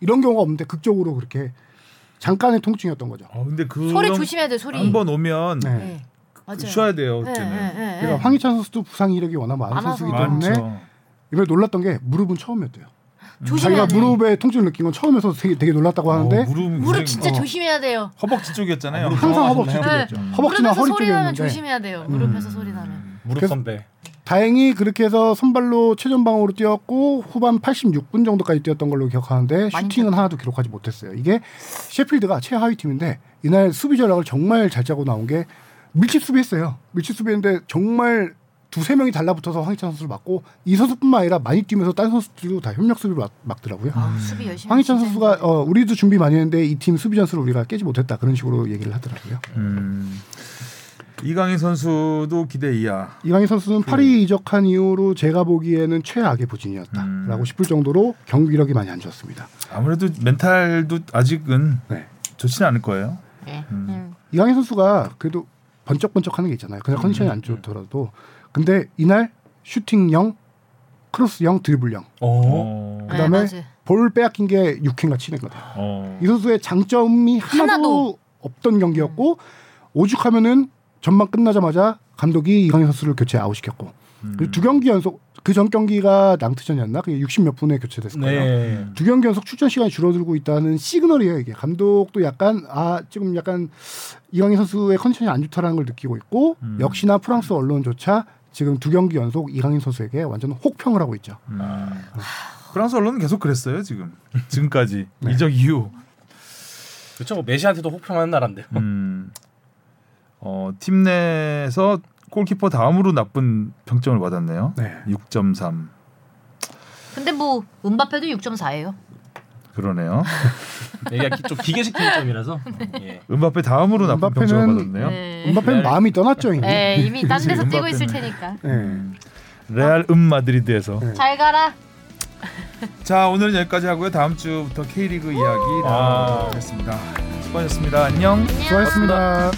Speaker 4: 이런 경우가 없는데 극적으로 그렇게 잠깐의 통증이었던 거죠.
Speaker 2: 어 근데 그
Speaker 1: 소리 조심해야 돼 소리.
Speaker 2: 한 번 오면
Speaker 4: 네.
Speaker 1: 네. 맞아요.
Speaker 2: 쉬어야 돼요.
Speaker 1: 네,
Speaker 2: 그때는.
Speaker 1: 네, 네,
Speaker 4: 그러니까
Speaker 1: 네.
Speaker 4: 황희찬 선수도 부상 이력이 워낙 많은
Speaker 1: 많아서.
Speaker 4: 선수이기 때문에. 이번에 놀랐던 게 무릎은 처음이었대요.
Speaker 1: 조심해야
Speaker 4: 자기가
Speaker 1: 돼.
Speaker 4: 무릎에 통증을 느낀 건 처음에서 되게, 되게 놀랐다고 하는데
Speaker 2: 어, 무릎
Speaker 1: 무릎 진짜
Speaker 4: 어.
Speaker 1: 조심해야 돼요.
Speaker 2: 허벅지 쪽이었잖아요.
Speaker 3: 아, 무릎
Speaker 4: 항상
Speaker 3: 어,
Speaker 4: 허벅지? 쪽이었죠.
Speaker 2: 네.
Speaker 4: 허벅지나
Speaker 1: 무릎에서
Speaker 4: 허리
Speaker 1: 소리 나면
Speaker 4: 쪽이었는데
Speaker 1: 조심해야 돼요. 무릎에서 소리 나면.
Speaker 3: 무릎
Speaker 4: 그래서-
Speaker 3: 선배.
Speaker 4: 다행히 그렇게 해서 선발로 최전방으로 뛰었고 후반 86분 정도까지 뛰었던 걸로 기억하는데
Speaker 1: 많이
Speaker 4: 슈팅은 하나도 기록하지 못했어요. 이게 셰필드가 최하위 팀인데 이날 수비 전략을 정말 잘 짜고 나온 게 밀집 수비했어요. 밀집 수비했는데 정말 두세 명이 달라붙어서 황희찬 선수를 막고 이 선수뿐만 아니라 많이 뛰면서 다른 선수들도 다 협력 수비를 막, 막더라고요.
Speaker 1: 아, 수비 열심히.
Speaker 4: 황희찬 선수가.
Speaker 1: 어,
Speaker 4: 우리도 준비 많이 했는데 이 팀 수비 전술을 우리가 깨지 못했다 그런 식으로 얘기를 하더라고요.
Speaker 2: 음. 이강인 선수도 기대 이하.
Speaker 4: 이강인 선수는 파리 이적한 이후로 제가 보기에는 최악의 부진이었다라고
Speaker 2: 음.
Speaker 4: 싶을 정도로 경기력이 많이 안 좋았습니다.
Speaker 2: 아무래도 멘탈도 아직은
Speaker 4: 네.
Speaker 2: 좋지는 않을 거예요.
Speaker 1: 예.
Speaker 2: 음.
Speaker 1: 음.
Speaker 4: 이강인 선수가 그래도 번쩍번쩍하는 게 있잖아요. 그냥 컨디션이 안 좋더라도 근데 이날 슈팅 0, 크로스 0, 드리블 0.
Speaker 3: 어.
Speaker 2: 어.
Speaker 4: 그다음에
Speaker 1: 네.
Speaker 4: 볼 빼앗긴 게 6회가 치는거든요.
Speaker 2: 어.
Speaker 4: 이 선수의 장점이 하나도,
Speaker 1: 하나도.
Speaker 4: 없던 경기였고 오죽하면은 전반 끝나자마자 감독이 이강인 선수를 교체 아웃시켰고
Speaker 2: 음.
Speaker 4: 두 경기 연속 그 전 경기가 낭트전이었나? 그게 60 몇 분에 교체됐을 거예요.
Speaker 3: 네.
Speaker 4: 두 경기 연속 출전 시간이 줄어들고 있다는 시그널이에요. 이게 감독도 약간 아 지금 약간 이강인 선수의 컨디션이 안 좋다라는 걸 느끼고 있고
Speaker 2: 음.
Speaker 4: 역시나 프랑스 언론조차 지금 두 경기 연속 이강인 선수에게 완전 혹평을 하고 있죠.
Speaker 2: 음. 프랑스 언론은 계속 그랬어요 지금 (laughs) 지금까지
Speaker 4: 네.
Speaker 2: 이적 이후.
Speaker 3: 그렇죠. 뭐 메시한테도 혹평하는 나라인데.
Speaker 2: 음. 어, 팀 내에서 골키퍼 다음으로 나쁜 평점을 받았네요.
Speaker 4: 네.
Speaker 2: 6.3.
Speaker 1: 근데 뭐 은바페도 6.4예요.
Speaker 2: 그러네요. (laughs)
Speaker 3: 얘가 기- 좀 기계식 평점이라서. 예.
Speaker 2: 은바페 다음으로 나쁜 평점을 받았네요.
Speaker 1: 네.
Speaker 4: 음바페는 마음이 떠났죠 이미.
Speaker 1: 네, 이미 딴 데서 뛰고 있을. 테니까.
Speaker 4: 네.
Speaker 2: 레알 음 마드리드에서.
Speaker 4: 네.
Speaker 1: 잘 가라. (laughs)
Speaker 2: 자 오늘은 여기까지 하고요. 다음 주부터 K리그 이야기
Speaker 3: 아.
Speaker 2: 나눠보도록 하겠습니다. 수고하셨습니다. 안녕.
Speaker 4: 수고하셨습니다.